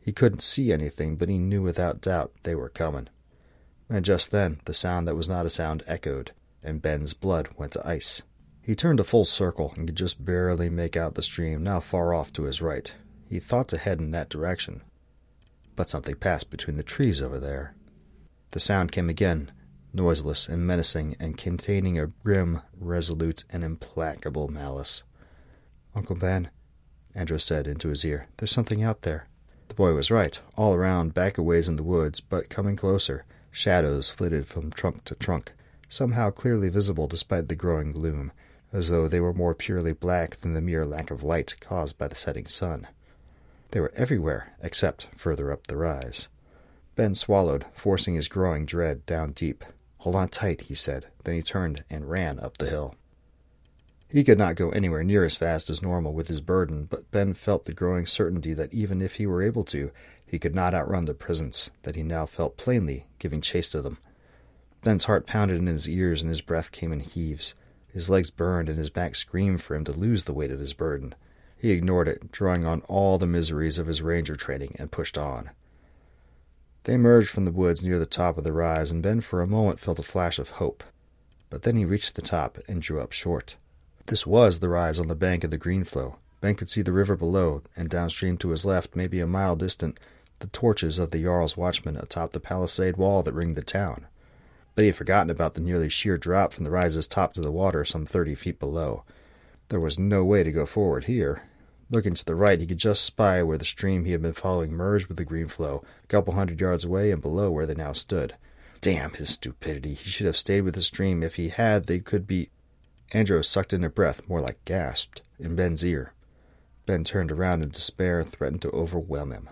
He couldn't see anything, but he knew without doubt they were coming. And just then the sound that was not a sound echoed, and Ben's blood went to ice. He turned a full circle and could just barely make out the stream, now far off to his right. He thought to head in that direction. But something passed between the trees over there. The sound came again, noiseless and menacing, and containing a grim, resolute, and implacable malice. Uncle Ben, Andros said into his ear, there's something out there. The boy was right. All around, back a ways in the woods, but coming closer, shadows flitted from trunk to trunk, somehow clearly visible despite the growing gloom, as though they were more purely black than the mere lack of light caused by the setting sun. They were everywhere, except further up the rise. Ben swallowed, forcing his growing dread down deep. Hold on tight, he said. Then he turned and ran up the hill. He could not go anywhere near as fast as normal with his burden, but Ben felt the growing certainty that even if he were able to, he could not outrun the presence that he now felt plainly giving chase to them. Ben's heart pounded in his ears and his breath came in heaves. His legs burned and his back screamed for him to lose the weight of his burden. He ignored it, drawing on all the miseries of his ranger training, and pushed on. They emerged from the woods near the top of the rise, and Ben for a moment felt a flash of hope. But then he reached the top and drew up short. This was the rise on the bank of the Greenflow. Ben could see the river below, and downstream to his left, maybe a mile distant, the torches of the Jarl's watchmen atop the palisade wall that ringed the town. But he had forgotten about the nearly sheer drop from the rise's top to the water some thirty feet below. There was no way to go forward here. Looking to the right, he could just spy where the stream he had been following merged with the Greenflow, a couple hundred yards away and below where they now stood. Damn his stupidity! He should have stayed with the stream. If he had, they could be Andros sucked in a breath, more like gasped, in Ben's ear. Ben turned around in despair and threatened to overwhelm him.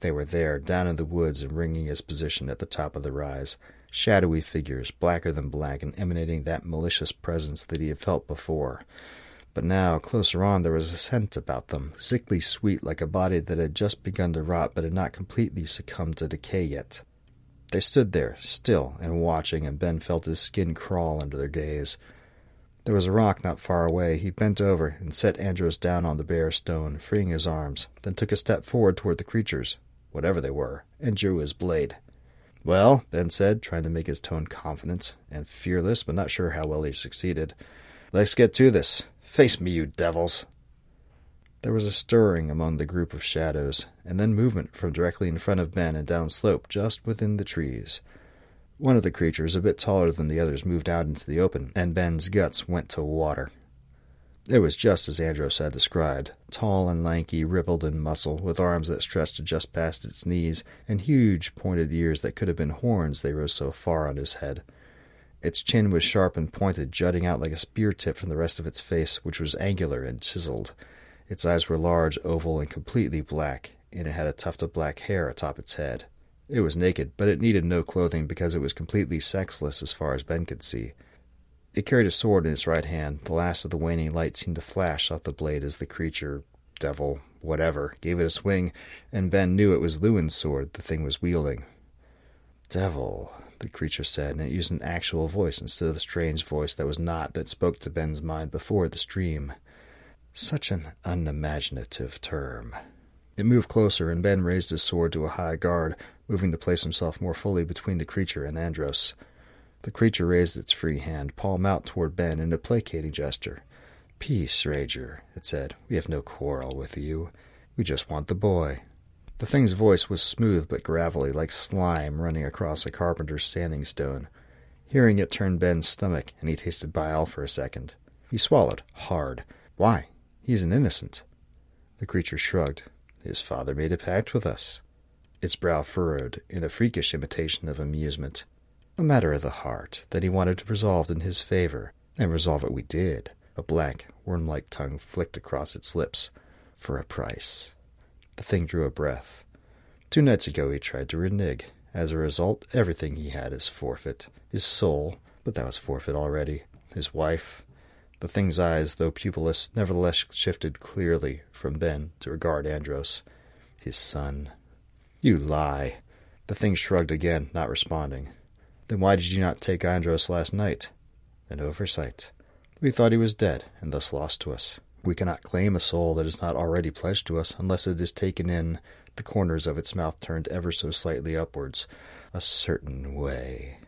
They were there, down in the woods and ringing his position at the top of the rise. Shadowy figures, blacker than black, and emanating that malicious presence that he had felt before. But now, closer on, there was a scent about them, sickly sweet like a body that had just begun to rot but had not completely succumbed to decay yet. They stood there, still and watching, and Ben felt his skin crawl under their gaze. There was a rock not far away. He bent over and set Andros down on the bare stone, freeing his arms, then took a step forward toward the creatures, whatever they were, and drew his blade. Well, Ben said, trying to make his tone confident and fearless, but not sure how well he succeeded. Let's get to this. Face me, you devils. There was a stirring among the group of shadows, and then movement from directly in front of Ben and down slope just within the trees. One of the creatures, a bit taller than the others, moved out into the open, and Ben's guts went to water. It was just as Andros had described tall and lanky, rippled in muscle, with arms that stretched to just past its knees, and huge pointed ears that could have been horns, they rose so far on his head. Its chin was sharp and pointed, jutting out like a spear tip from the rest of its face, which was angular and chiseled. Its eyes were large, oval, and completely black, and it had a tuft of black hair atop its head. It was naked, but it needed no clothing because it was completely sexless as far as Ben could see. It carried a sword in its right hand. The last of the waning light seemed to flash off the blade as the creature, devil, whatever, gave it a swing, and Ben knew it was Lewin's sword the thing was wielding. Devil, the creature said, and it used an actual voice instead of the strange voice that was not that spoke to Ben's mind before the stream. Such an unimaginative term. It moved closer, and Ben raised his sword to a high guard, moving to place himself more fully between the creature and Andros. The creature raised its free hand, palm out toward Ben in a placating gesture. Peace, Ranger, it said. We have no quarrel with you. We just want the boy. The thing's voice was smooth but gravelly, like slime running across a carpenter's sanding stone. Hearing it turned Ben's stomach, and he tasted bile for a second. He swallowed, hard. Why? He's an innocent. The creature shrugged. His father made a pact with us. Its brow furrowed in a freakish imitation of amusement. A matter of the heart that he wanted resolved in his favor, and resolve it we did. A black, worm-like tongue flicked across its lips. For a price. The thing drew a breath. Two nights ago he tried to renege. As a result, everything he had is forfeit. His soul, but that was forfeit already. His wife, the thing's eyes, though pupilless, nevertheless shifted clearly from Ben to regard Andros. His son. You lie. The thing shrugged again, not responding. Then why did you not take Andros last night? An oversight. We thought he was dead, and thus lost to us. We cannot claim a soul that is not already pledged to us unless it is taken in, the corners of its mouth turned ever so slightly upwards, a certain way.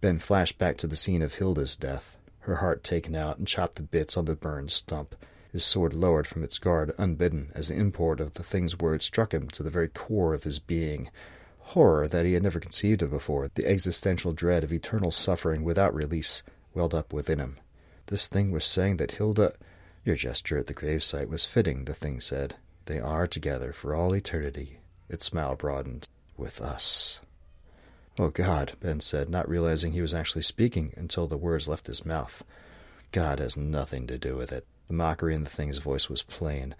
Ben flashed back to the scene of Hilda's death her heart taken out and chopped to bits on the burned stump, his sword lowered from its guard unbidden as the import of the thing's words struck him to the very core of his being. Horror that he had never conceived of before, the existential dread of eternal suffering without release, welled up within him. This thing was saying that Hilda. Your gesture at the gravesite was fitting, the thing said. They are together for all eternity. Its smile broadened. With us. Oh, God, Ben said, not realizing he was actually speaking until the words left his mouth. God has nothing to do with it. The mockery in the thing's voice was plain.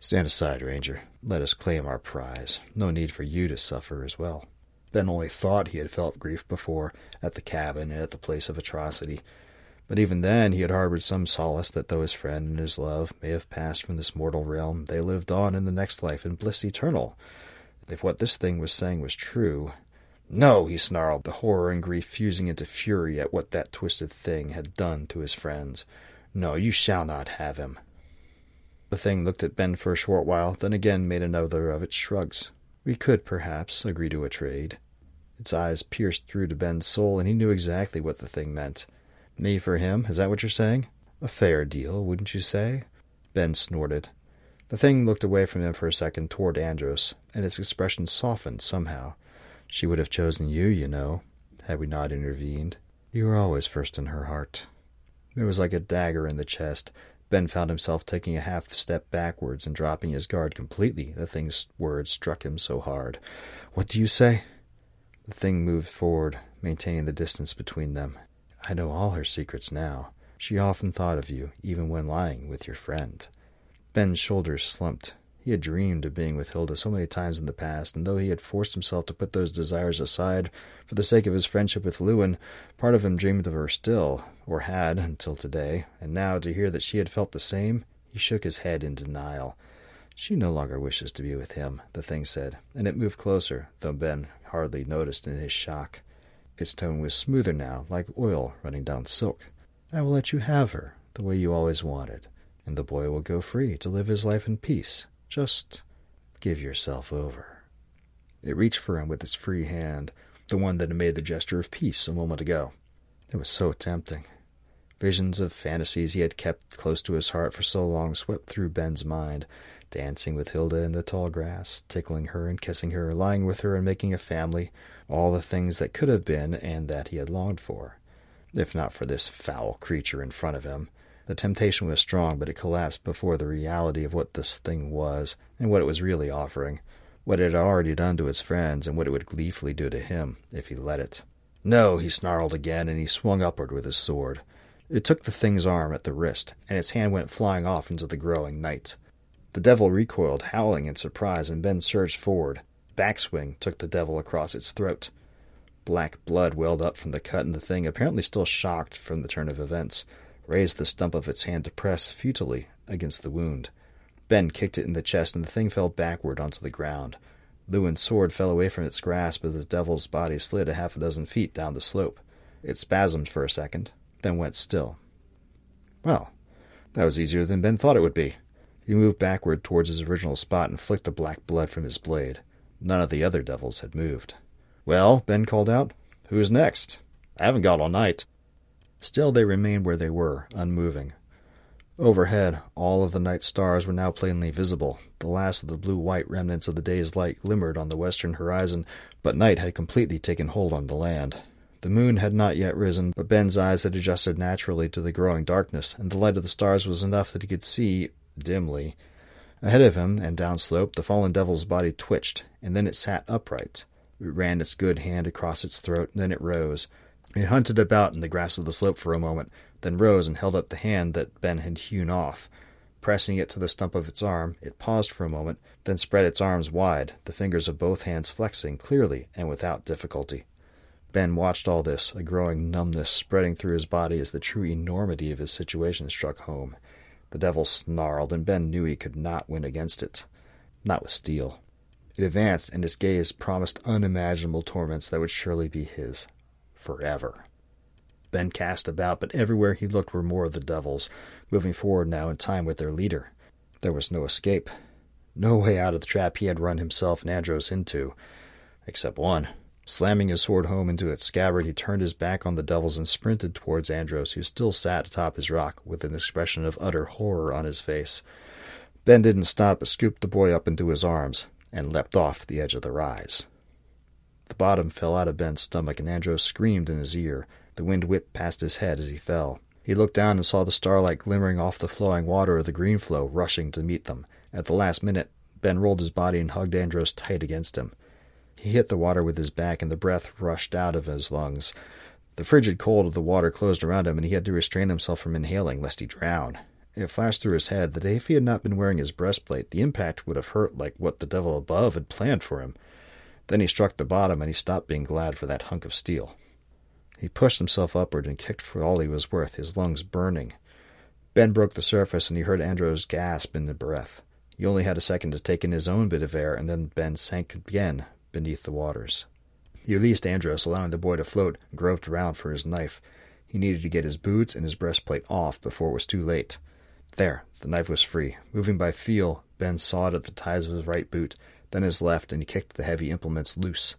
Stand aside, Ranger. Let us claim our prize. No need for you to suffer as well. Ben only thought he had felt grief before, at the cabin and at the place of atrocity. But even then he had harbored some solace that though his friend and his love may have passed from this mortal realm, they lived on in the next life in bliss eternal. If what this thing was saying was true, no, he snarled, the horror and grief fusing into fury at what that twisted thing had done to his friends. No, you shall not have him. The thing looked at Ben for a short while, then again made another of its shrugs. We could, perhaps, agree to a trade. Its eyes pierced through to Ben's soul, and he knew exactly what the thing meant. Me for him, is that what you're saying? A fair deal, wouldn't you say? Ben snorted. The thing looked away from him for a second toward Andros, and its expression softened somehow. She would have chosen you, you know, had we not intervened. You were always first in her heart. It was like a dagger in the chest. Ben found himself taking a half step backwards and dropping his guard completely. The thing's words struck him so hard. What do you say? The thing moved forward, maintaining the distance between them. I know all her secrets now. She often thought of you, even when lying with your friend. Ben's shoulders slumped. He had dreamed of being with Hilda so many times in the past, and though he had forced himself to put those desires aside for the sake of his friendship with Lewin, part of him dreamed of her still, or had until today, and now to hear that she had felt the same, he shook his head in denial. She no longer wishes to be with him, the thing said, and it moved closer, though Ben hardly noticed in his shock. Its tone was smoother now, like oil running down silk. I will let you have her, the way you always wanted, and the boy will go free to live his life in peace. Just give yourself over. It reached for him with its free hand, the one that had made the gesture of peace a moment ago. It was so tempting. Visions of fantasies he had kept close to his heart for so long swept through Ben's mind, dancing with Hilda in the tall grass, tickling her and kissing her, lying with her and making a family, all the things that could have been and that he had longed for. If not for this foul creature in front of him, the temptation was strong, but it collapsed before the reality of what this thing was and what it was really offering, what it had already done to his friends and what it would gleefully do to him if he let it. No, he snarled again, and he swung upward with his sword. It took the thing's arm at the wrist, and its hand went flying off into the growing night. The devil recoiled, howling in surprise, and Ben surged forward. Backswing took the devil across its throat. Black blood welled up from the cut, and the thing, apparently still shocked from the turn of events, raised the stump of its hand to press futilely against the wound. Ben kicked it in the chest, and the thing fell backward onto the ground. Lewin's sword fell away from its grasp as the devil's body slid a half a dozen feet down the slope. It spasmed for a second, then went still. Well, that was easier than Ben thought it would be. He moved backward towards his original spot and flicked the black blood from his blade. None of the other devils had moved. Well, Ben called out, who's next? I haven't got all night. Still they remained where they were, unmoving. Overhead, all of the night stars were now plainly visible. The last of the blue white remnants of the day's light glimmered on the western horizon, but night had completely taken hold on the land. The moon had not yet risen, but Ben's eyes had adjusted naturally to the growing darkness, and the light of the stars was enough that he could see, dimly. Ahead of him, and downslope, the fallen devil's body twitched, and then it sat upright. It ran its good hand across its throat, then it rose. It hunted about in the grass of the slope for a moment, then rose and held up the hand that Ben had hewn off. Pressing it to the stump of its arm, it paused for a moment, then spread its arms wide, the fingers of both hands flexing clearly and without difficulty. Ben watched all this, a growing numbness spreading through his body as the true enormity of his situation struck home. The devil snarled, and Ben knew he could not win against it. Not with steel. It advanced, and its gaze promised unimaginable torments that would surely be his forever. Ben cast about, but everywhere he looked were more of the devils, moving forward now in time with their leader. There was no escape, no way out of the trap he had run himself and Andros into, except one. Slamming his sword home into its scabbard, he turned his back on the devils and sprinted towards Andros, who still sat atop his rock with an expression of utter horror on his face. Ben didn't stop, but scooped the boy up into his arms and leapt off the edge of the rise. The bottom fell out of Ben's stomach, and Andros screamed in his ear. The wind whipped past his head as he fell. He looked down and saw the starlight glimmering off the flowing water of the Greenflow rushing to meet them. At the last minute, Ben rolled his body and hugged Andros tight against him. He hit the water with his back, and the breath rushed out of his lungs. The frigid cold of the water closed around him, and he had to restrain himself from inhaling lest he drown. It flashed through his head that if he had not been wearing his breastplate, the impact would have hurt like what the devil above had planned for him. Then he struck the bottom, and he stopped being glad for that hunk of steel. He pushed himself upward and kicked for all he was worth, his lungs burning. Ben broke the surface, and he heard Andros gasp in the breath. He only had a second to take in his own bit of air, and then Ben sank again beneath the waters. He released Andros, allowing the boy to float, groped around for his knife. He needed to get his boots and his breastplate off before it was too late. There, the knife was free. Moving by feel, Ben sawed at the ties of his right boot, then his left, and he kicked the heavy implements loose.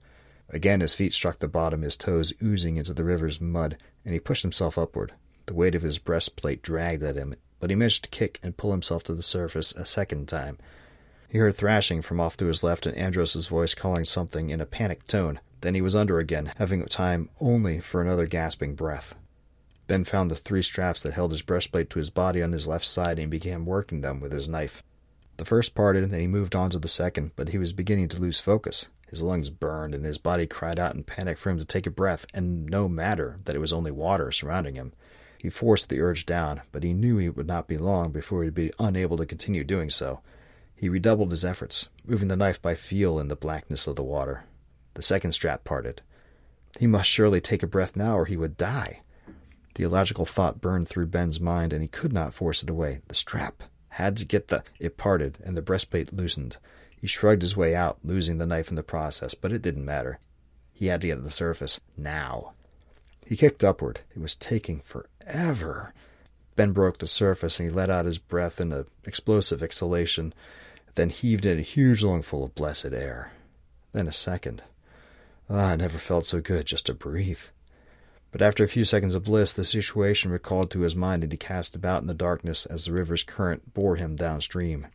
Again his feet struck the bottom, his toes oozing into the river's mud, and he pushed himself upward. The weight of his breastplate dragged at him, but he managed to kick and pull himself to the surface a second time. He heard thrashing from off to his left and Andros's voice calling something in a panicked tone. Then he was under again, having time only for another gasping breath. Ben found the three straps that held his breastplate to his body on his left side and began working them with his knife. The first parted, and he moved on to the second, but he was beginning to lose focus. His lungs burned, and his body cried out in panic for him to take a breath, and no matter that it was only water surrounding him. He forced the urge down, but he knew it would not be long before he would be unable to continue doing so. He redoubled his efforts, moving the knife by feel in the blackness of the water. The second strap parted. He must surely take a breath now, or he would die. The illogical thought burned through Ben's mind, and he could not force it away. The strap had to get the. It parted, and the breastplate loosened. He shrugged his way out, losing the knife in the process, but it didn't matter. He had to get to the surface now. He kicked upward. It was taking forever. Ben broke the surface and he let out his breath in an explosive exhalation, then heaved in a huge lungful of blessed air. Then a second. Ah, I never felt so good just to breathe. But after a few seconds of bliss, the situation recalled to his mind and he cast about in the darkness as the river's current bore him downstream.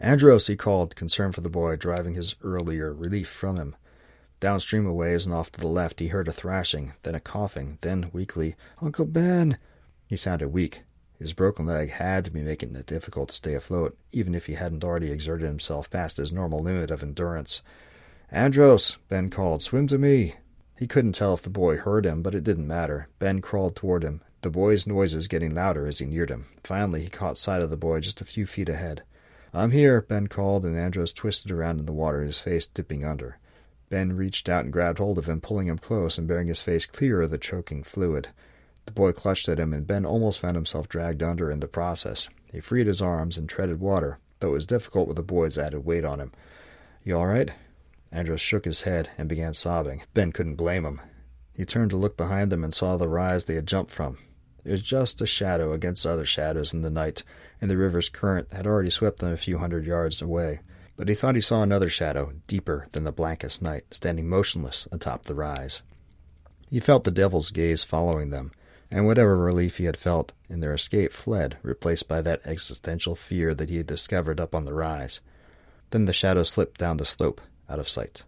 Andros, he called, concerned for the boy, driving his earlier relief from him. Downstream a ways and off to the left, he heard a thrashing, then a coughing, then weakly, Uncle Ben. He sounded weak. His broken leg had to be making it difficult to stay afloat, even if he hadn't already exerted himself past his normal limit of endurance. Andros, Ben called, swim to me. He couldn't tell if the boy heard him, but it didn't matter. Ben crawled toward him, the boy's noises getting louder as he neared him. Finally, he caught sight of the boy just a few feet ahead. I'm here, Ben called, and Andros twisted around in the water, his face dipping under. Ben reached out and grabbed hold of him, pulling him close and bearing his face clear of the choking fluid. The boy clutched at him, and Ben almost found himself dragged under in the process. He freed his arms and treaded water, though it was difficult with the boy's added weight on him. You all right? Andros shook his head and began sobbing. Ben couldn't blame him. He turned to look behind them and saw the rise they had jumped from. It was just a shadow against other shadows in the night, and the river's current had already swept them a few hundred yards away but he thought he saw another shadow, deeper than the blackest night, standing motionless atop the rise. He felt the devil's gaze following them, and whatever relief he had felt in their escape fled, replaced by that existential fear that he had discovered up on the rise. Then the shadow slipped down the slope, out of sight.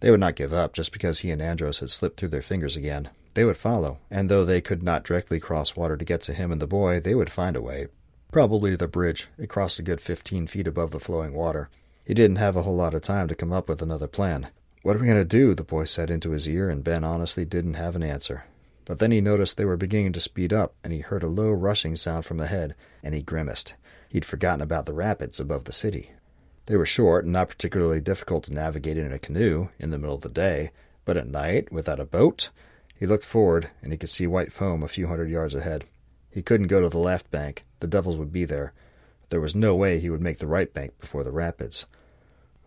They would not give up just because he and Andros had slipped through their fingers again. They would follow, and though they could not directly cross water to get to him and the boy, they would find a way, Probably the bridge. It crossed a good fifteen feet above the flowing water. He didn't have a whole lot of time to come up with another plan. What are we going to do? the boy said into his ear, and Ben honestly didn't have an answer. But then he noticed they were beginning to speed up, and he heard a low rushing sound from ahead, and he grimaced. He'd forgotten about the rapids above the city. They were short and not particularly difficult to navigate in a canoe in the middle of the day, but at night, without a boat, he looked forward, and he could see white foam a few hundred yards ahead. He couldn't go to the left bank. The devils would be there. There was no way he would make the right bank before the rapids.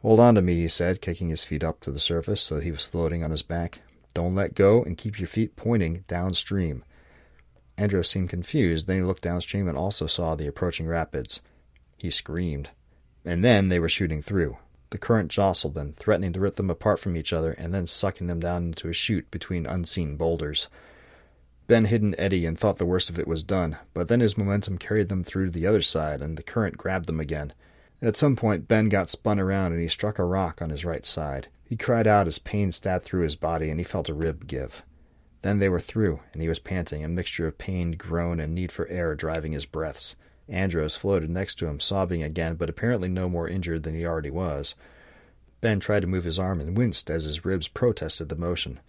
Hold on to me, he said, kicking his feet up to the surface so that he was floating on his back. Don't let go and keep your feet pointing downstream. Andros seemed confused. Then he looked downstream and also saw the approaching rapids. He screamed. And then they were shooting through. The current jostled them, threatening to rip them apart from each other and then sucking them down into a chute between unseen boulders. Ben hid an eddy and thought the worst of it was done, but then his momentum carried them through to the other side, and the current grabbed them again. At some point, Ben got spun around and he struck a rock on his right side. He cried out as pain stabbed through his body, and he felt a rib give. Then they were through, and he was panting, a mixture of pain, groan, and need for air driving his breaths. Andros floated next to him, sobbing again, but apparently no more injured than he already was. Ben tried to move his arm and winced as his ribs protested the motion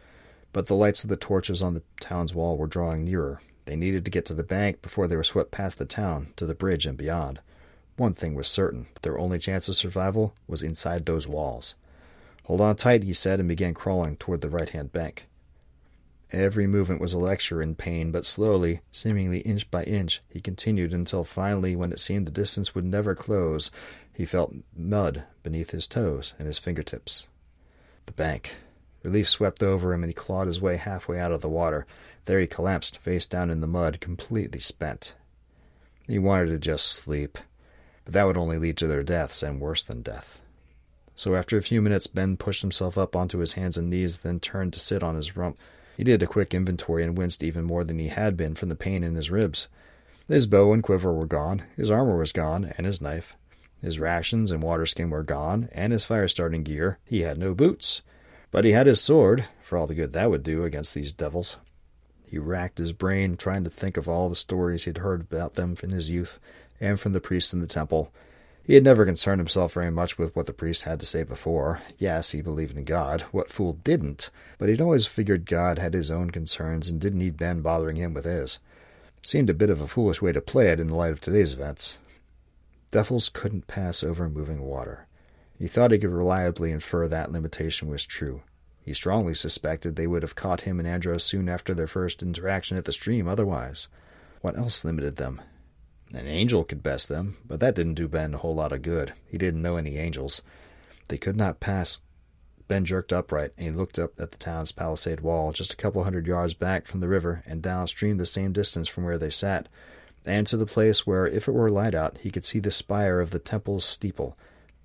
but the lights of the torches on the town's wall were drawing nearer. They needed to get to the bank before they were swept past the town, to the bridge and beyond. One thing was certain their only chance of survival was inside those walls. Hold on tight, he said, and began crawling toward the right hand bank. Every movement was a lecture in pain, but slowly, seemingly inch by inch, he continued until finally, when it seemed the distance would never close, he felt mud beneath his toes and his fingertips. The bank. Relief swept over him and he clawed his way halfway out of the water. There he collapsed face down in the mud, completely spent. He wanted to just sleep, but that would only lead to their deaths and worse than death. So after a few minutes, Ben pushed himself up onto his hands and knees, then turned to sit on his rump. He did a quick inventory and winced even more than he had been from the pain in his ribs. His bow and quiver were gone, his armor was gone, and his knife. His rations and water skin were gone, and his fire starting gear. He had no boots. But he had his sword, for all the good that would do against these devils. He racked his brain, trying to think of all the stories he had heard about them in his youth, and from the priests in the temple. He had never concerned himself very much with what the priest had to say before. Yes, he believed in God. What fool didn't? But he'd always figured God had his own concerns and didn't need Ben bothering him with his. Seemed a bit of a foolish way to play it in the light of today's events. Duffels couldn't pass over moving water. He thought he could reliably infer that limitation was true. He strongly suspected they would have caught him and Andros soon after their first interaction at the stream otherwise. What else limited them? An angel could best them, but that didn't do Ben a whole lot of good. He didn't know any angels. They could not pass. Ben jerked upright, and he looked up at the town's palisade wall, just a couple hundred yards back from the river and downstream the same distance from where they sat, and to the place where, if it were light out, he could see the spire of the temple's steeple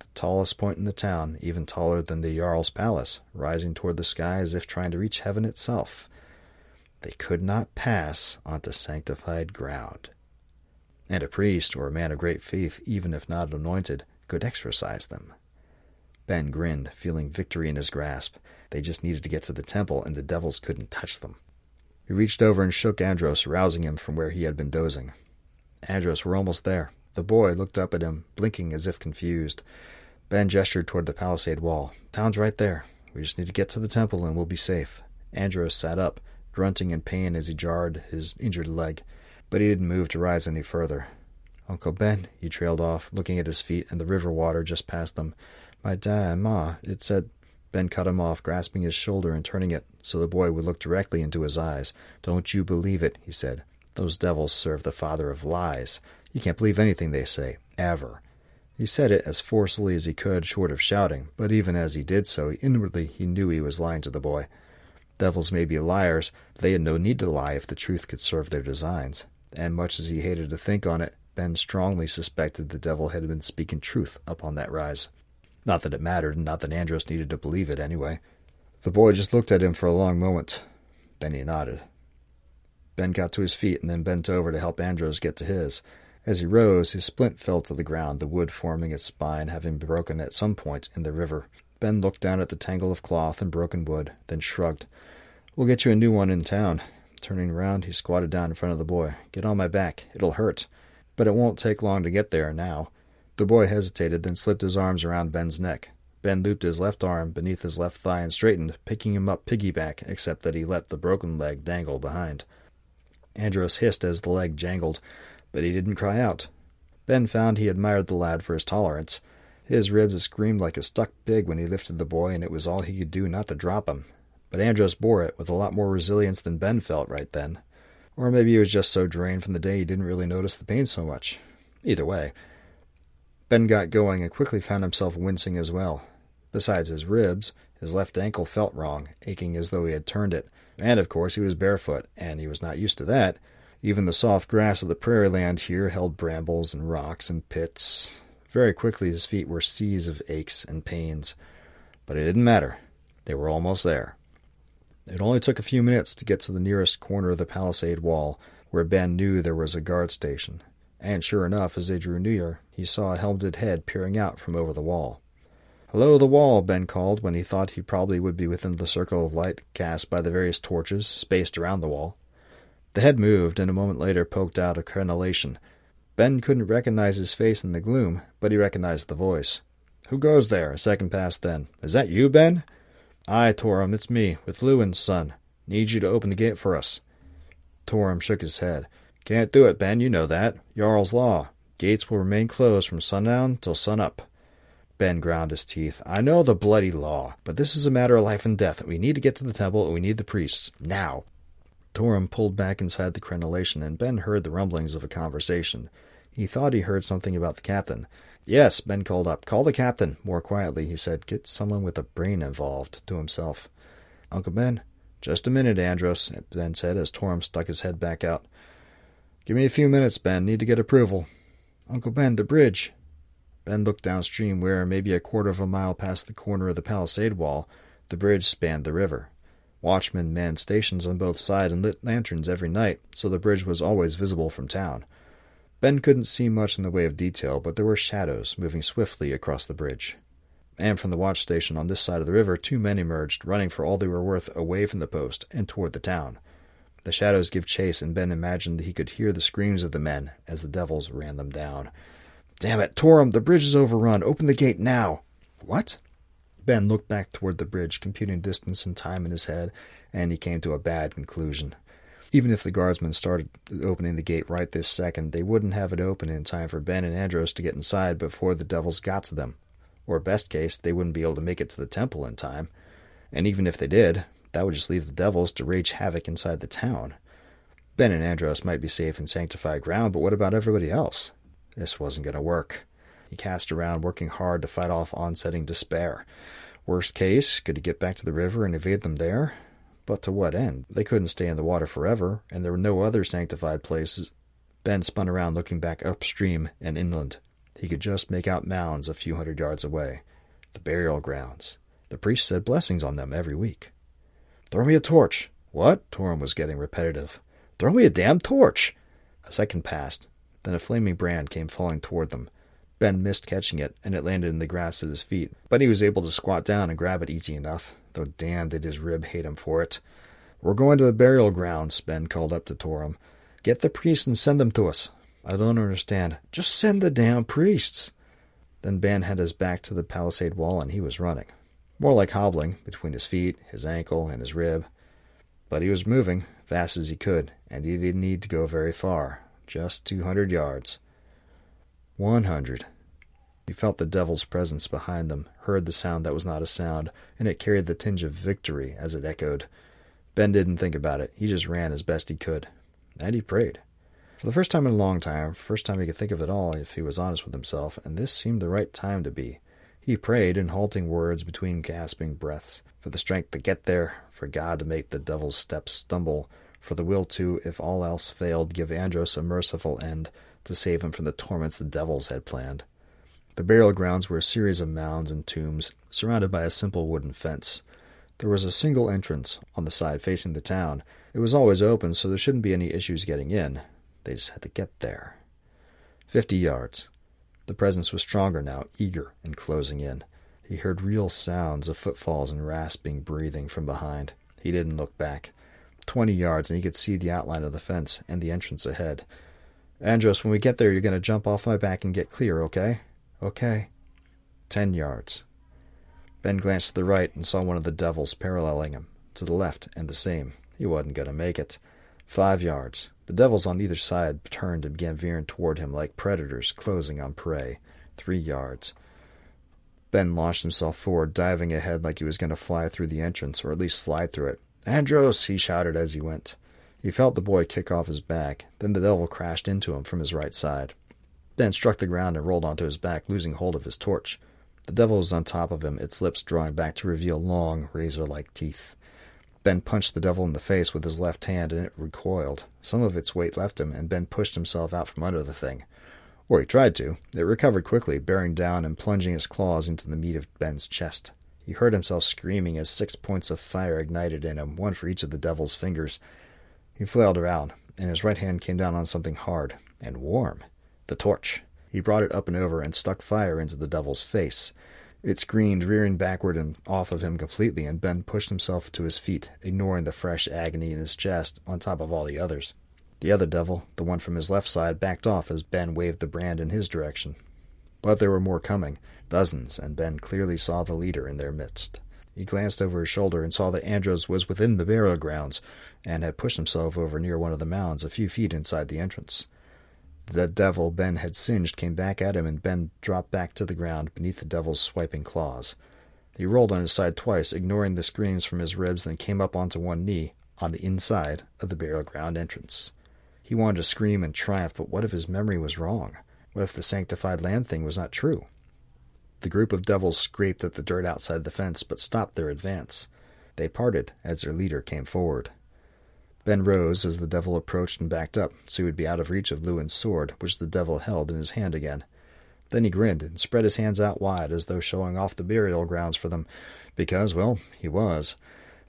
the tallest point in the town, even taller than the Jarl's palace, rising toward the sky as if trying to reach heaven itself. They could not pass onto sanctified ground. And a priest or a man of great faith, even if not anointed, could exorcise them. Ben grinned, feeling victory in his grasp. They just needed to get to the temple, and the devils couldn't touch them. He reached over and shook Andros, rousing him from where he had been dozing. Andros, we're almost there. The boy looked up at him, blinking as if confused. Ben gestured toward the palisade wall. Town's right there. We just need to get to the temple and we'll be safe. Andros sat up, grunting in pain as he jarred his injured leg, but he didn't move to rise any further. Uncle Ben, he trailed off, looking at his feet and the river water just past them. My dad ma, it said. Ben cut him off, grasping his shoulder and turning it so the boy would look directly into his eyes. Don't you believe it, he said. Those devils serve the father of lies. You can't believe anything they say, ever. He said it as forcefully as he could, short of shouting, but even as he did so, inwardly he knew he was lying to the boy. Devils may be liars, but they had no need to lie if the truth could serve their designs. And much as he hated to think on it, Ben strongly suspected the devil had been speaking truth upon that rise. Not that it mattered, and not that Andros needed to believe it anyway. The boy just looked at him for a long moment. Then he nodded. Ben got to his feet and then bent over to help Andros get to his. As he rose, his splint fell to the ground, the wood forming its spine having broken at some point in the river. Ben looked down at the tangle of cloth and broken wood, then shrugged. We'll get you a new one in town. Turning around, he squatted down in front of the boy. Get on my back. It'll hurt. But it won't take long to get there now. The boy hesitated, then slipped his arms around Ben's neck. Ben looped his left arm beneath his left thigh and straightened, picking him up piggyback, except that he let the broken leg dangle behind. Andros hissed as the leg jangled, but he didn't cry out. Ben found he admired the lad for his tolerance. His ribs screamed like a stuck pig when he lifted the boy, and it was all he could do not to drop him. But Andros bore it with a lot more resilience than Ben felt right then. Or maybe he was just so drained from the day he didn't really notice the pain so much. Either way, Ben got going and quickly found himself wincing as well. Besides his ribs, his left ankle felt wrong, aching as though he had turned it. And of course, he was barefoot, and he was not used to that. Even the soft grass of the prairie land here held brambles and rocks and pits. Very quickly, his feet were seas of aches and pains. But it didn't matter. They were almost there. It only took a few minutes to get to the nearest corner of the palisade wall, where Ben knew there was a guard station and sure enough, as they drew near, he saw a helmeted head peering out from over the wall. Hello, the wall, Ben called when he thought he probably would be within the circle of light cast by the various torches spaced around the wall. The head moved, and a moment later poked out a crenellation. Ben couldn't recognize his face in the gloom, but he recognized the voice. Who goes there? A second passed then. Is that you, Ben? Aye, Torum, it's me, with Lewin's son. Need you to open the gate for us. Torum shook his head. Can't do it, Ben, you know that. Jarl's law. Gates will remain closed from sundown till sunup. Ben ground his teeth. I know the bloody law, but this is a matter of life and death. We need to get to the temple, and we need the priests. Now. Torum pulled back inside the crenellation, and Ben heard the rumblings of a conversation. He thought he heard something about the captain. Yes, Ben called up. Call the captain. More quietly, he said. Get someone with a brain involved, to himself. Uncle Ben? Just a minute, Andros, Ben said as Torum stuck his head back out. Give me a few minutes, Ben. Need to get approval. Uncle Ben, the bridge. Ben looked downstream where, maybe a quarter of a mile past the corner of the palisade wall, the bridge spanned the river. Watchmen manned stations on both sides and lit lanterns every night, so the bridge was always visible from town. Ben couldn't see much in the way of detail, but there were shadows moving swiftly across the bridge. And from the watch station on this side of the river, two men emerged, running for all they were worth away from the post and toward the town. The shadows give chase, and Ben imagined he could hear the screams of the men as the devils ran them down. Damn it, Torum, the bridge is overrun. Open the gate now. What? Ben looked back toward the bridge, computing distance and time in his head, and he came to a bad conclusion. Even if the guardsmen started opening the gate right this second, they wouldn't have it open in time for Ben and Andros to get inside before the devils got to them. Or, best case, they wouldn't be able to make it to the temple in time. And even if they did, that would just leave the devils to wage havoc inside the town. Ben and Andros might be safe in sanctified ground, but what about everybody else? This wasn't going to work. He cast around, working hard to fight off onsetting despair. Worst case, could he get back to the river and evade them there? But to what end? They couldn't stay in the water forever, and there were no other sanctified places. Ben spun around, looking back upstream and inland. He could just make out mounds a few hundred yards away. The burial grounds. The priest said blessings on them every week. Throw me a torch. What? Torum was getting repetitive. Throw me a damn torch. A second passed. Then a flaming brand came falling toward them. Ben missed catching it, and it landed in the grass at his feet, but he was able to squat down and grab it easy enough, though damn did his rib hate him for it. We're going to the burial grounds, Ben called up to Torum. Get the priests and send them to us. I don't understand. Just send the damn priests. Then Ben had his back to the palisade wall and he was running. More like hobbling, between his feet, his ankle, and his rib. But he was moving, fast as he could, and he didn't need to go very far. Just two hundred yards. One hundred. He felt the devil's presence behind them, heard the sound that was not a sound, and it carried the tinge of victory as it echoed. Ben didn't think about it. He just ran as best he could. And he prayed. For the first time in a long time, first time he could think of it all if he was honest with himself, and this seemed the right time to be. He prayed in halting words between gasping breaths, for the strength to get there, for God to make the devil's steps stumble, for the will to, if all else failed, give Andros a merciful end, to save him from the torments the devils had planned. The burial grounds were a series of mounds and tombs, surrounded by a simple wooden fence. There was a single entrance on the side facing the town. It was always open, so there shouldn't be any issues getting in. They just had to get there. Fifty yards. The presence was stronger now, eager and closing in. He heard real sounds of footfalls and rasping breathing from behind. He didn't look back. Twenty yards, and he could see the outline of the fence and the entrance ahead. Andros, when we get there, you're going to jump off my back and get clear, okay? Okay. Ten yards. Ben glanced to the right and saw one of the devils paralleling him. To the left, and the same. He wasn't going to make it. Five yards. The devils on either side turned and began veering toward him like predators closing on prey. Three yards. Ben launched himself forward, diving ahead like he was going to fly through the entrance, or at least slide through it. Andros! he shouted as he went. He felt the boy kick off his back. Then the devil crashed into him from his right side. Ben struck the ground and rolled onto his back, losing hold of his torch. The devil was on top of him, its lips drawing back to reveal long, razor like teeth. Ben punched the devil in the face with his left hand, and it recoiled. Some of its weight left him, and Ben pushed himself out from under the thing. Or he tried to. It recovered quickly, bearing down and plunging its claws into the meat of Ben's chest. He heard himself screaming as six points of fire ignited in him, one for each of the devil's fingers. He flailed around, and his right hand came down on something hard and warm the torch. He brought it up and over and stuck fire into the devil's face. It screamed, rearing backward and off of him completely, and Ben pushed himself to his feet, ignoring the fresh agony in his chest on top of all the others. The other devil, the one from his left side, backed off as Ben waved the brand in his direction. But there were more coming, dozens, and Ben clearly saw the leader in their midst. He glanced over his shoulder and saw that Andros was within the burial grounds and had pushed himself over near one of the mounds a few feet inside the entrance. The devil Ben had singed came back at him, and Ben dropped back to the ground beneath the devil's swiping claws. He rolled on his side twice, ignoring the screams from his ribs, then came up onto one knee on the inside of the burial ground entrance. He wanted to scream in triumph, but what if his memory was wrong? What if the sanctified land thing was not true? The group of devils scraped at the dirt outside the fence, but stopped their advance. They parted as their leader came forward. Ben rose as the devil approached and backed up, so he would be out of reach of Lewin's sword, which the devil held in his hand again. Then he grinned and spread his hands out wide as though showing off the burial grounds for them, because, well, he was.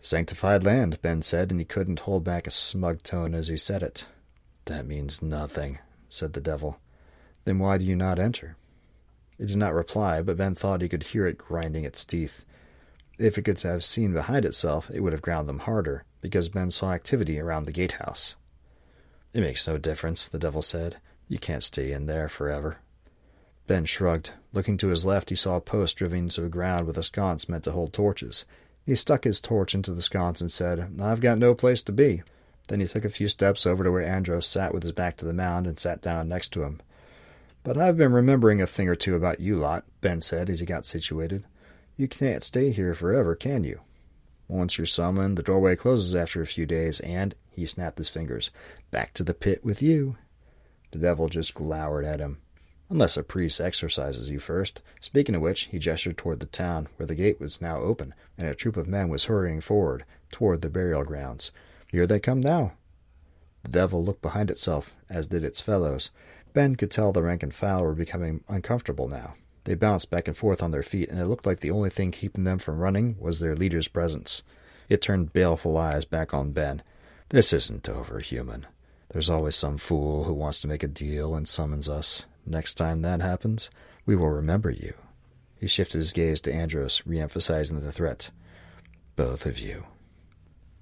Sanctified land, Ben said, and he couldn't hold back a smug tone as he said it. That means nothing, said the devil. Then why do you not enter? It did not reply, but Ben thought he could hear it grinding its teeth. If it could have seen behind itself, it would have ground them harder, because Ben saw activity around the gatehouse. It makes no difference, the devil said. You can't stay in there forever. Ben shrugged. Looking to his left, he saw a post driven into the ground with a sconce meant to hold torches. He stuck his torch into the sconce and said, I've got no place to be. Then he took a few steps over to where Andros sat with his back to the mound and sat down next to him. But I've been remembering a thing or two about you lot, Ben said as he got situated. You can't stay here forever, can you? Once you're summoned, the doorway closes after a few days, and, he snapped his fingers, back to the pit with you. The devil just glowered at him. Unless a priest exorcises you first. Speaking of which, he gestured toward the town, where the gate was now open, and a troop of men was hurrying forward, toward the burial grounds. Here they come now. The devil looked behind itself, as did its fellows. Ben could tell the rank and file were becoming uncomfortable now. They bounced back and forth on their feet, and it looked like the only thing keeping them from running was their leader's presence. It turned baleful eyes back on Ben. This isn't over, human. There's always some fool who wants to make a deal and summons us. Next time that happens, we will remember you. He shifted his gaze to Andros, re-emphasizing the threat. Both of you.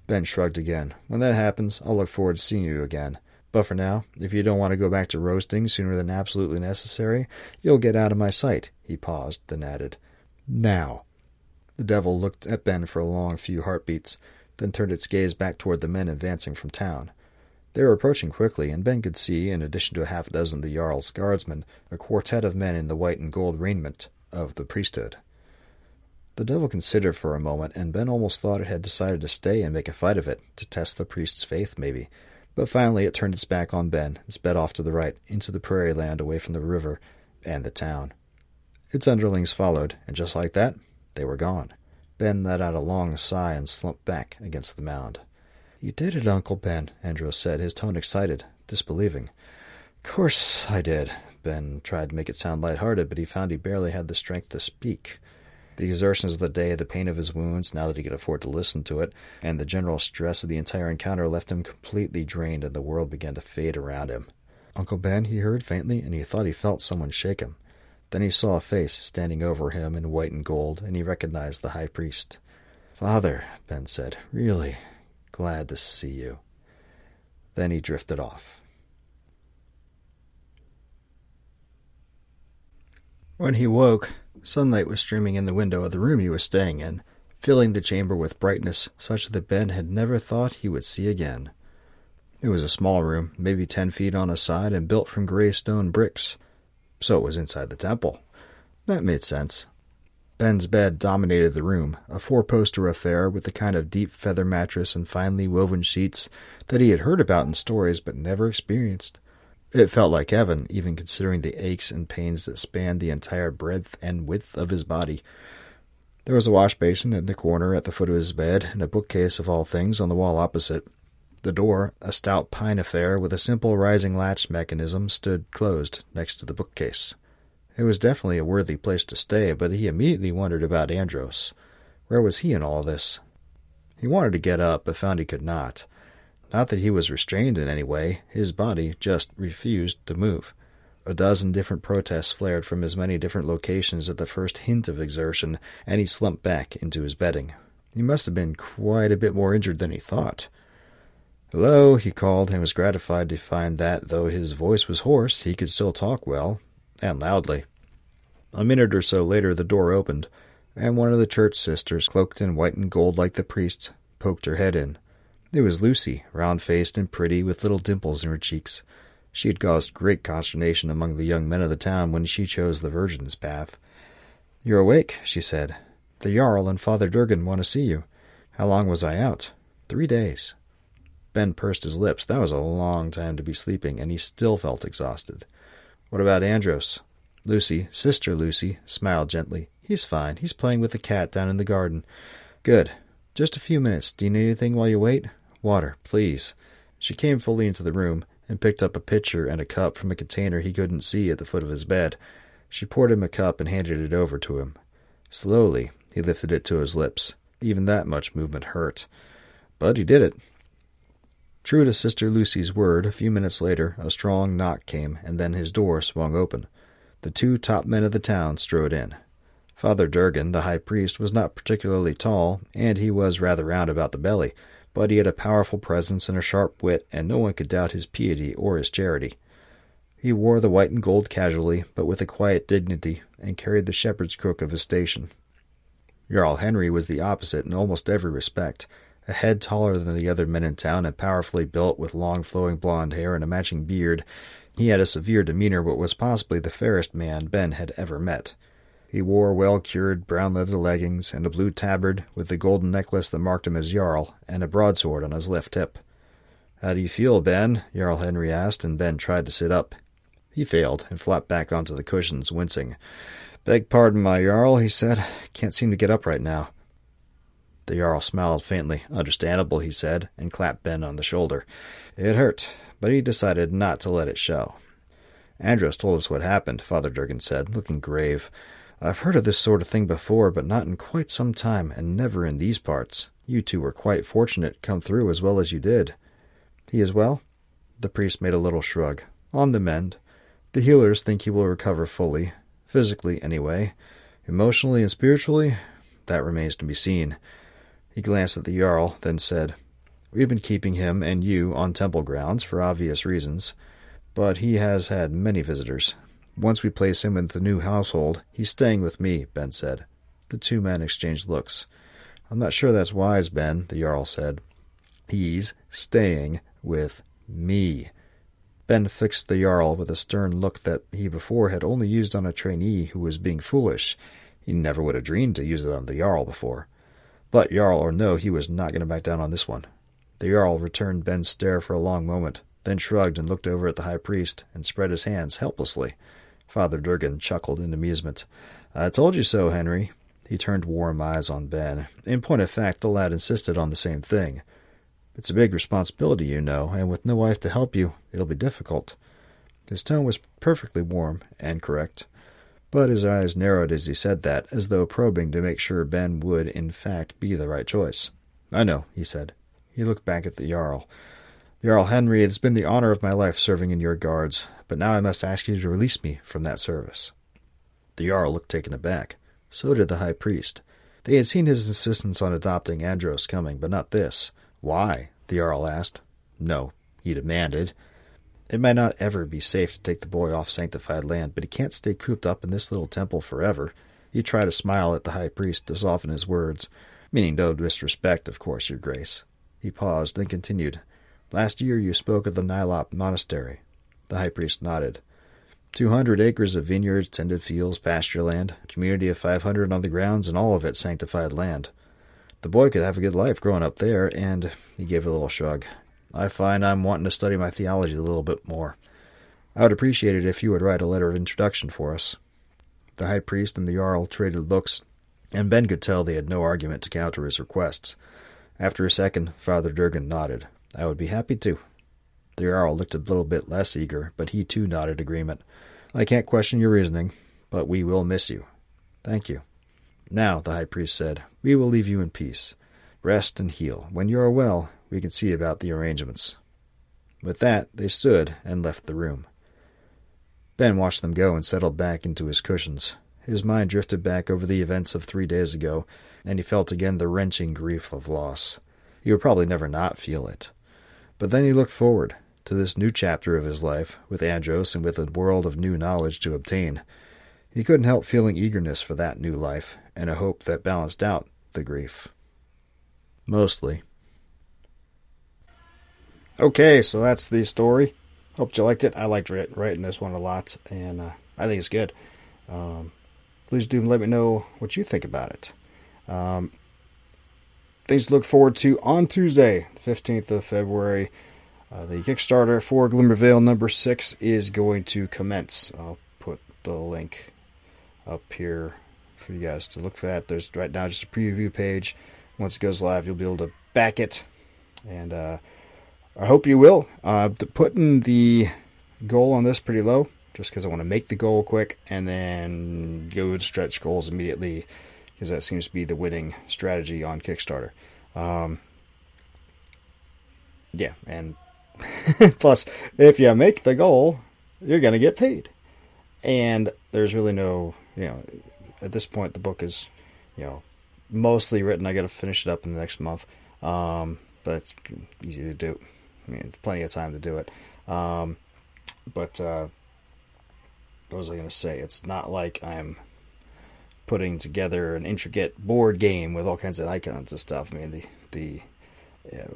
Ben shrugged again. When that happens, I'll look forward to seeing you again. But for now, if you don't want to go back to roasting sooner than absolutely necessary, you'll get out of my sight. He paused, then added, Now. The devil looked at Ben for a long few heartbeats, then turned its gaze back toward the men advancing from town. They were approaching quickly, and Ben could see, in addition to a half a dozen of the Jarl's guardsmen, a quartet of men in the white and gold raiment of the priesthood. The devil considered for a moment, and Ben almost thought it had decided to stay and make a fight of it, to test the priest's faith, maybe. But finally it turned its back on Ben and sped off to the right, into the prairie land away from the river and the town. Its underlings followed, and just like that, they were gone. Ben let out a long sigh and slumped back against the mound. You did it, Uncle Ben, Andros said, his tone excited, disbelieving. Course I did. Ben tried to make it sound light-hearted, but he found he barely had the strength to speak. The exertions of the day, the pain of his wounds, now that he could afford to listen to it, and the general stress of the entire encounter left him completely drained, and the world began to fade around him. Uncle Ben, he heard faintly, and he thought he felt someone shake him. Then he saw a face standing over him in white and gold, and he recognized the high priest. Father, Ben said, really glad to see you. Then he drifted off. When he woke, sunlight was streaming in the window of the room he was staying in, filling the chamber with brightness such that Ben had never thought he would see again. It was a small room, maybe ten feet on a side, and built from gray stone bricks. So it was inside the temple. That made sense. Ben's bed dominated the room, a four-poster affair with the kind of deep feather mattress and finely woven sheets that he had heard about in stories but never experienced. It felt like heaven, even considering the aches and pains that spanned the entire breadth and width of his body. There was a wash basin in the corner at the foot of his bed, and a bookcase of all things on the wall opposite. The door, a stout pine affair with a simple rising latch mechanism, stood closed next to the bookcase. It was definitely a worthy place to stay, but he immediately wondered about Andros. Where was he in all this? He wanted to get up, but found he could not. Not that he was restrained in any way, his body just refused to move. A dozen different protests flared from as many different locations at the first hint of exertion, and he slumped back into his bedding. He must have been quite a bit more injured than he thought. Hello, he called, and was gratified to find that, though his voice was hoarse, he could still talk well, and loudly. A minute or so later the door opened, and one of the church sisters, cloaked in white and gold like the priests, poked her head in. It was Lucy, round-faced and pretty, with little dimples in her cheeks. She had caused great consternation among the young men of the town when she chose the Virgin's path. You're awake, she said. The Jarl and Father Durgan want to see you. How long was I out? Three days. Ben pursed his lips. That was a long time to be sleeping, and he still felt exhausted. What about Andros? Lucy, Sister Lucy, smiled gently. He's fine. He's playing with the cat down in the garden. Good. Just a few minutes. Do you need anything while you wait? Water, please. She came fully into the room and picked up a pitcher and a cup from a container he couldn't see at the foot of his bed. She poured him a cup and handed it over to him. Slowly, he lifted it to his lips. Even that much movement hurt. But he did it. True to Sister Lucy's word, a few minutes later, a strong knock came, and then his door swung open. The two top men of the town strode in. Father Durgan, the high priest, was not particularly tall, and he was rather round about the belly, but he had a powerful presence and a sharp wit, and no one could doubt his piety or his charity. He wore the white and gold casually, but with a quiet dignity, and carried the shepherd's crook of his station. Jarl Henry was the opposite in almost every respect, a head taller than the other men in town and powerfully built with long flowing blond hair and a matching beard. He had a severe demeanor, but was possibly the fairest man Ben had ever met. He wore well cured brown leather leggings and a blue tabard with the golden necklace that marked him as Jarl, and a broadsword on his left hip. How do you feel, Ben? Jarl Henry asked, and Ben tried to sit up. He failed and flopped back onto the cushions, wincing. Beg pardon, my Jarl, he said. Can't seem to get up right now. The Jarl smiled faintly. Understandable, he said, and clapped Ben on the shoulder. It hurt, but he decided not to let it show. Andros told us what happened, Father Durgan said, looking grave. I've heard of this sort of thing before, but not in quite some time, and never in these parts. You two were quite fortunate come through as well as you did. He is well? The priest made a little shrug. On the mend. The healers think he will recover fully. Physically, anyway. Emotionally and spiritually, that remains to be seen. He glanced at the Jarl, then said, We've been keeping him and you on temple grounds for obvious reasons. But he has had many visitors. Once we place him in the new household, he's staying with me, Ben said. The two men exchanged looks. I'm not sure that's wise, Ben, the Jarl said. He's staying with me. Ben fixed the Jarl with a stern look that he before had only used on a trainee who was being foolish. He never would have dreamed to use it on the Jarl before. But Jarl or no, he was not going to back down on this one. The Jarl returned Ben's stare for a long moment, then shrugged and looked over at the high priest and spread his hands helplessly. Father Durgan chuckled in amusement. I told you so, Henry. He turned warm eyes on Ben. In point of fact, the lad insisted on the same thing. It's a big responsibility, you know, and with no wife to help you, it'll be difficult. His tone was perfectly warm and correct, but his eyes narrowed as he said that, as though probing to make sure Ben would, in fact, be the right choice. I know, he said. He looked back at the Jarl. Jarl Henry, it has been the honor of my life serving in your guards, but now I must ask you to release me from that service. The Jarl looked taken aback. So did the high priest. They had seen his insistence on adopting Andros coming, but not this. Why? the Jarl asked. No, he demanded. It might not ever be safe to take the boy off sanctified land, but he can't stay cooped up in this little temple forever. He tried to smile at the high priest to soften his words, meaning no disrespect, of course, your grace. He paused, then continued. Last year you spoke of the Nilop Monastery. The high priest nodded. Two hundred acres of vineyards, tended fields, pasture land, a community of five hundred on the grounds, and all of it sanctified land. The boy could have a good life growing up there, and he gave a little shrug. I find I'm wanting to study my theology a little bit more. I would appreciate it if you would write a letter of introduction for us. The high priest and the Jarl traded looks, and Ben could tell they had no argument to counter his requests. After a second, Father Durgan nodded. I would be happy to. The Jarl looked a little bit less eager, but he too nodded agreement. I can't question your reasoning, but we will miss you. Thank you. Now, the high priest said, we will leave you in peace. Rest and heal. When you are well, we can see about the arrangements. With that, they stood and left the room. Ben watched them go and settled back into his cushions. His mind drifted back over the events of three days ago, and he felt again the wrenching grief of loss. He would probably never not feel it. But then he looked forward to this new chapter of his life, with Andros and with a world of new knowledge to obtain. He couldn't help feeling eagerness for that new life, and a hope that balanced out the grief. Mostly. Okay, so that's the story. Hope you liked it. I liked writing this one a lot, and uh, I think it's good. Um, please do let me know what you think about it. Um, things to look forward to on Tuesday, the 15th of February. Uh, the Kickstarter for Glimmer Glimmervale number six is going to commence. I'll put the link up here for you guys to look at. There's right now just a preview page. Once it goes live, you'll be able to back it, and uh, I hope you will. Uh, putting the goal on this pretty low, just because I want to make the goal quick and then go to stretch goals immediately because that seems to be the winning strategy on Kickstarter. Um, yeah, and plus, if you make the goal, you're going to get paid. And there's really no, you know, at this point, the book is, you know, mostly written. I got to finish it up in the next month. Um, but it's easy to do. I mean, plenty of time to do it. Um, but uh, what was I going to say? It's not like I'm putting together an intricate board game with all kinds of icons and stuff. I mean, the the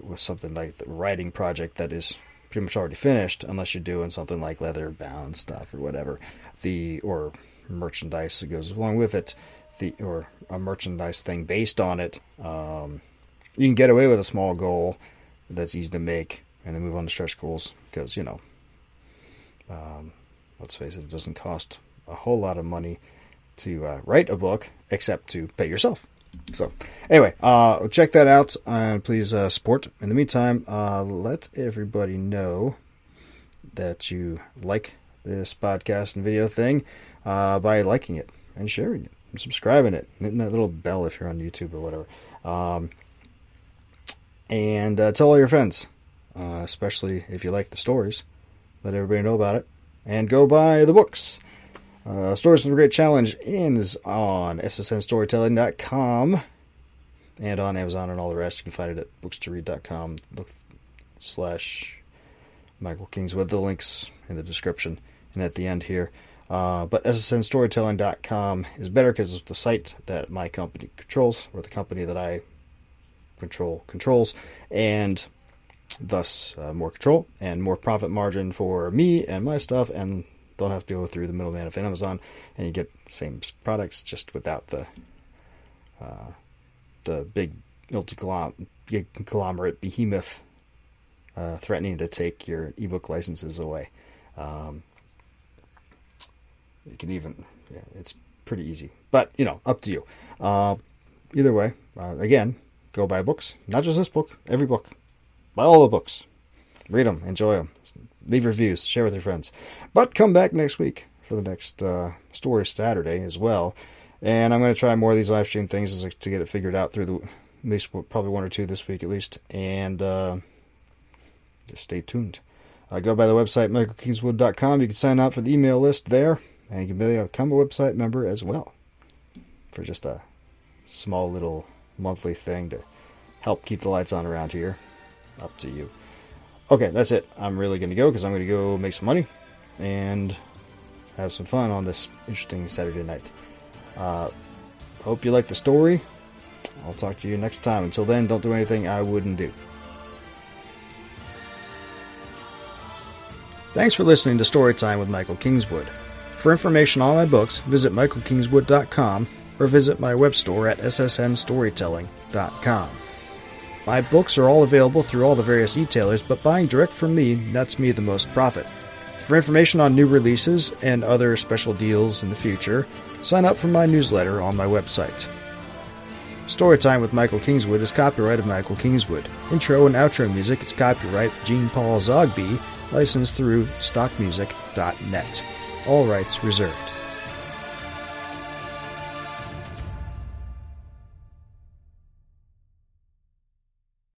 with something like the writing project that is pretty much already finished, unless you're doing something like leather bound stuff or whatever, the or merchandise that goes along with it, the or a merchandise thing based on it. Um, you can get away with a small goal that's easy to make, and then move on to stretch goals because you know, um, let's face it, it doesn't cost a whole lot of money to uh, write a book except to pay yourself. So, anyway, uh, check that out and please uh, support. In the meantime, uh, let everybody know that you like this podcast and video thing uh, by liking it and sharing it and subscribing it, and hitting that little bell if you're on YouTube or whatever. Um, and uh, tell all your friends, uh, especially if you like the stories. Let everybody know about it. And go buy the books. Uh, Stories from the Great Challenge is on ssnstorytelling.com and on Amazon and all the rest. You can find it at bookstoread.com. Look slash Michael Kingswood. The links in the description and at the end here. Uh, but ssnstorytelling.com is better because it's the site that my company controls, or the company that I control controls, and thus uh, more control and more profit margin for me and my stuff, and don't have to go through the middleman of Amazon, and you get the same products just without the uh, the big conglomerate behemoth uh, threatening to take your ebook licenses away. Um, you can even, yeah, it's pretty easy, but you know, up to you. Uh, either way, uh, again, go buy books. Not just this book, every book. Buy all the books. Read them, enjoy them, leave reviews, share with your friends. But come back next week for the next uh, story Saturday as well. And I'm going to try more of these live stream things to get it figured out through the at least probably one or two this week at least. And uh, just stay tuned. Uh, go by the website michaelkingswood.com. You can sign up for the email list there, and you can become a website member as well for just a small little monthly thing to help keep the lights on around here. Up to you. Okay, that's it. I'm really going to go because I'm going to go make some money and have some fun on this interesting Saturday night. Uh, hope you like the story. I'll talk to you next time. Until then, don't do anything I wouldn't do. Thanks for listening to Storytime with Michael Kingswood. For information on my books, visit michaelkingswood.com or visit my web store at ssnstorytelling.com. My books are all available through all the various e-tailers, but buying direct from me nets me the most profit. For information on new releases and other special deals in the future, sign up for my newsletter on my website. Storytime with Michael Kingswood is copyright of Michael Kingswood. Intro and outro music is copyright Jean Paul Zogby, licensed through stockmusic.net. All rights reserved.